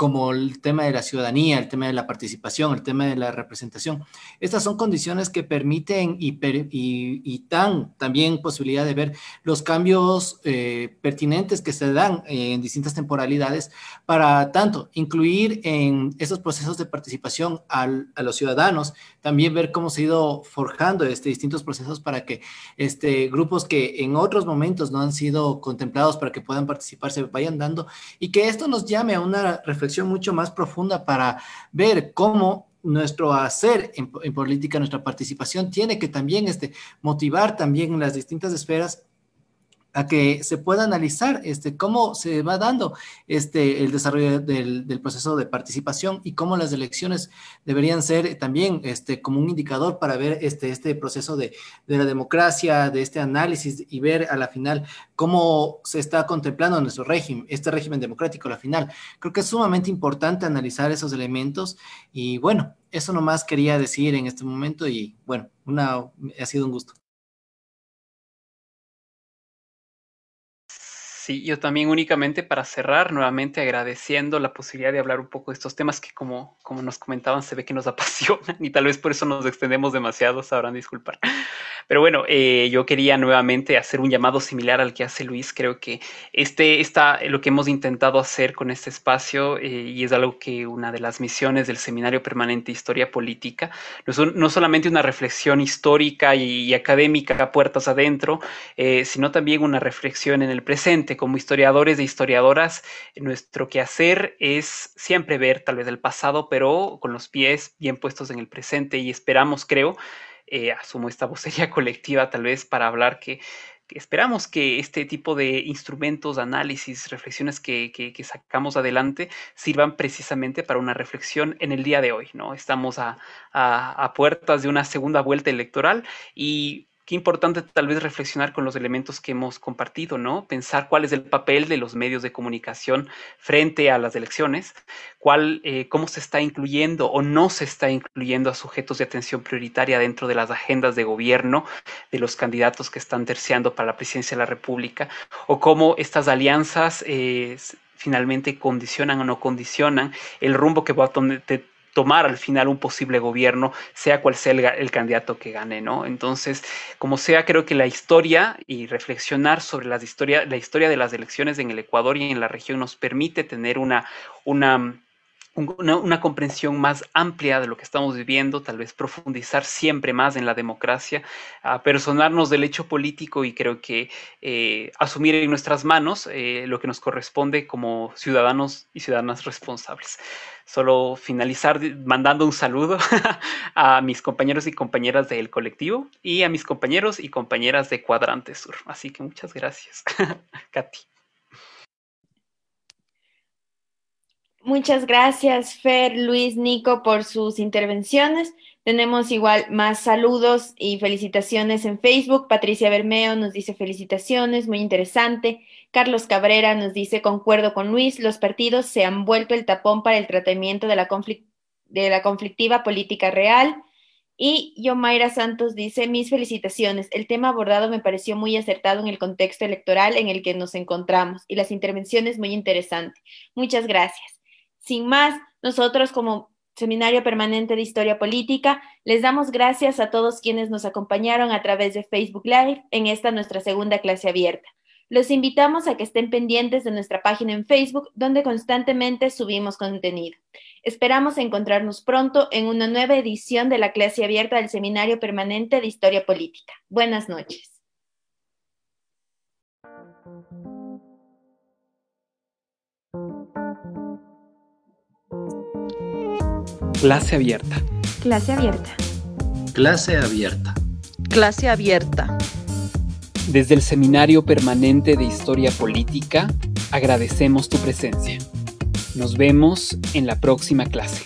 como el tema de la ciudadanía, el tema de la participación, el tema de la representación. Estas son condiciones que permiten y, y, dan también posibilidad de ver los cambios eh, pertinentes que se dan en distintas temporalidades para tanto incluir en esos procesos de participación a los ciudadanos, también ver cómo se ha ido forjando este, distintos procesos para que este, grupos que en otros momentos no han sido contemplados para que puedan participar se vayan dando y que esto nos llame a una reflexión mucho más profunda para ver cómo nuestro hacer en, política, nuestra participación tiene que también este, motivar también las distintas esferas a que se pueda analizar este, cómo se va dando este, el desarrollo del, del, proceso de participación y cómo las elecciones deberían ser también este, como un indicador para ver este, este proceso de, de la democracia, de este análisis y ver a la final cómo se está contemplando nuestro régimen, este régimen democrático a la final. Creo que es sumamente importante analizar esos elementos y bueno, eso nomás quería decir en este momento y bueno, una, ha sido un gusto. Sí, yo también únicamente para cerrar, nuevamente agradeciendo la posibilidad de hablar un poco de estos temas que como, como nos comentaban se ve que nos apasionan y tal vez por eso nos extendemos demasiado, sabrán disculpar. Pero bueno, eh, yo quería nuevamente hacer un llamado similar al que hace Luis. Creo que este está lo que hemos intentado hacer con este espacio eh, y es algo que una de las misiones del Seminario Permanente Historia Política, no, no solamente una reflexión histórica y, y académica a puertas adentro, eh, sino también una reflexión en el presente como historiadores e historiadoras, nuestro quehacer es siempre ver tal vez el pasado, pero con los pies bien puestos en el presente y esperamos, creo, eh, asumo esta vocería colectiva tal vez para hablar que, esperamos que este tipo de instrumentos, análisis, reflexiones que, sacamos adelante sirvan precisamente para una reflexión en el día de hoy, ¿no? Estamos a puertas de una segunda vuelta electoral y qué importante tal vez reflexionar con los elementos que hemos compartido, ¿no? Pensar cuál es el papel de los medios de comunicación frente a las elecciones, cuál, eh, cómo se está incluyendo o no se está incluyendo a sujetos de atención prioritaria dentro de las agendas de gobierno de los candidatos que están terciando para la presidencia de la República, o cómo estas alianzas eh, finalmente condicionan o no condicionan el rumbo que va a tomar al final un posible gobierno, sea cual sea el, el, candidato que gane, ¿no? Entonces, como sea, creo que la historia y reflexionar sobre las historia, la historia de las elecciones en el Ecuador y en la región nos permite tener una, una una, comprensión más amplia de lo que estamos viviendo, tal vez profundizar siempre más en la democracia, a personarnos del hecho político y creo que eh, asumir en nuestras manos eh, lo que nos corresponde como ciudadanos y ciudadanas responsables. Solo finalizar mandando un saludo a mis compañeros y compañeras del colectivo y a mis compañeros y compañeras de Cuadrante Sur. Así que muchas gracias, Katy. Muchas gracias, Fer, Luis, Nico, por sus intervenciones. Tenemos igual más saludos y felicitaciones en Facebook. Patricia Bermeo nos dice felicitaciones, muy interesante. Carlos Cabrera nos dice, concuerdo con Luis, los partidos se han vuelto el tapón para el tratamiento de la, conflict conflictiva política real. Y Yomaira Santos dice, mis felicitaciones. El tema abordado me pareció muy acertado en el contexto electoral en el que nos encontramos y las intervenciones muy interesantes. Muchas gracias. Sin más, nosotros como Seminario Permanente de Historia Política, les damos gracias a todos quienes nos acompañaron a través de Facebook Live en esta nuestra segunda clase abierta. Los invitamos a que estén pendientes de nuestra página en Facebook, donde constantemente subimos contenido. Esperamos encontrarnos pronto en una nueva edición de la clase abierta del Seminario Permanente de Historia Política. Buenas noches. Clase abierta. Clase abierta. Clase abierta. Clase abierta. Desde el Seminario Permanente de Historia Política, agradecemos tu presencia. Nos vemos en la próxima clase.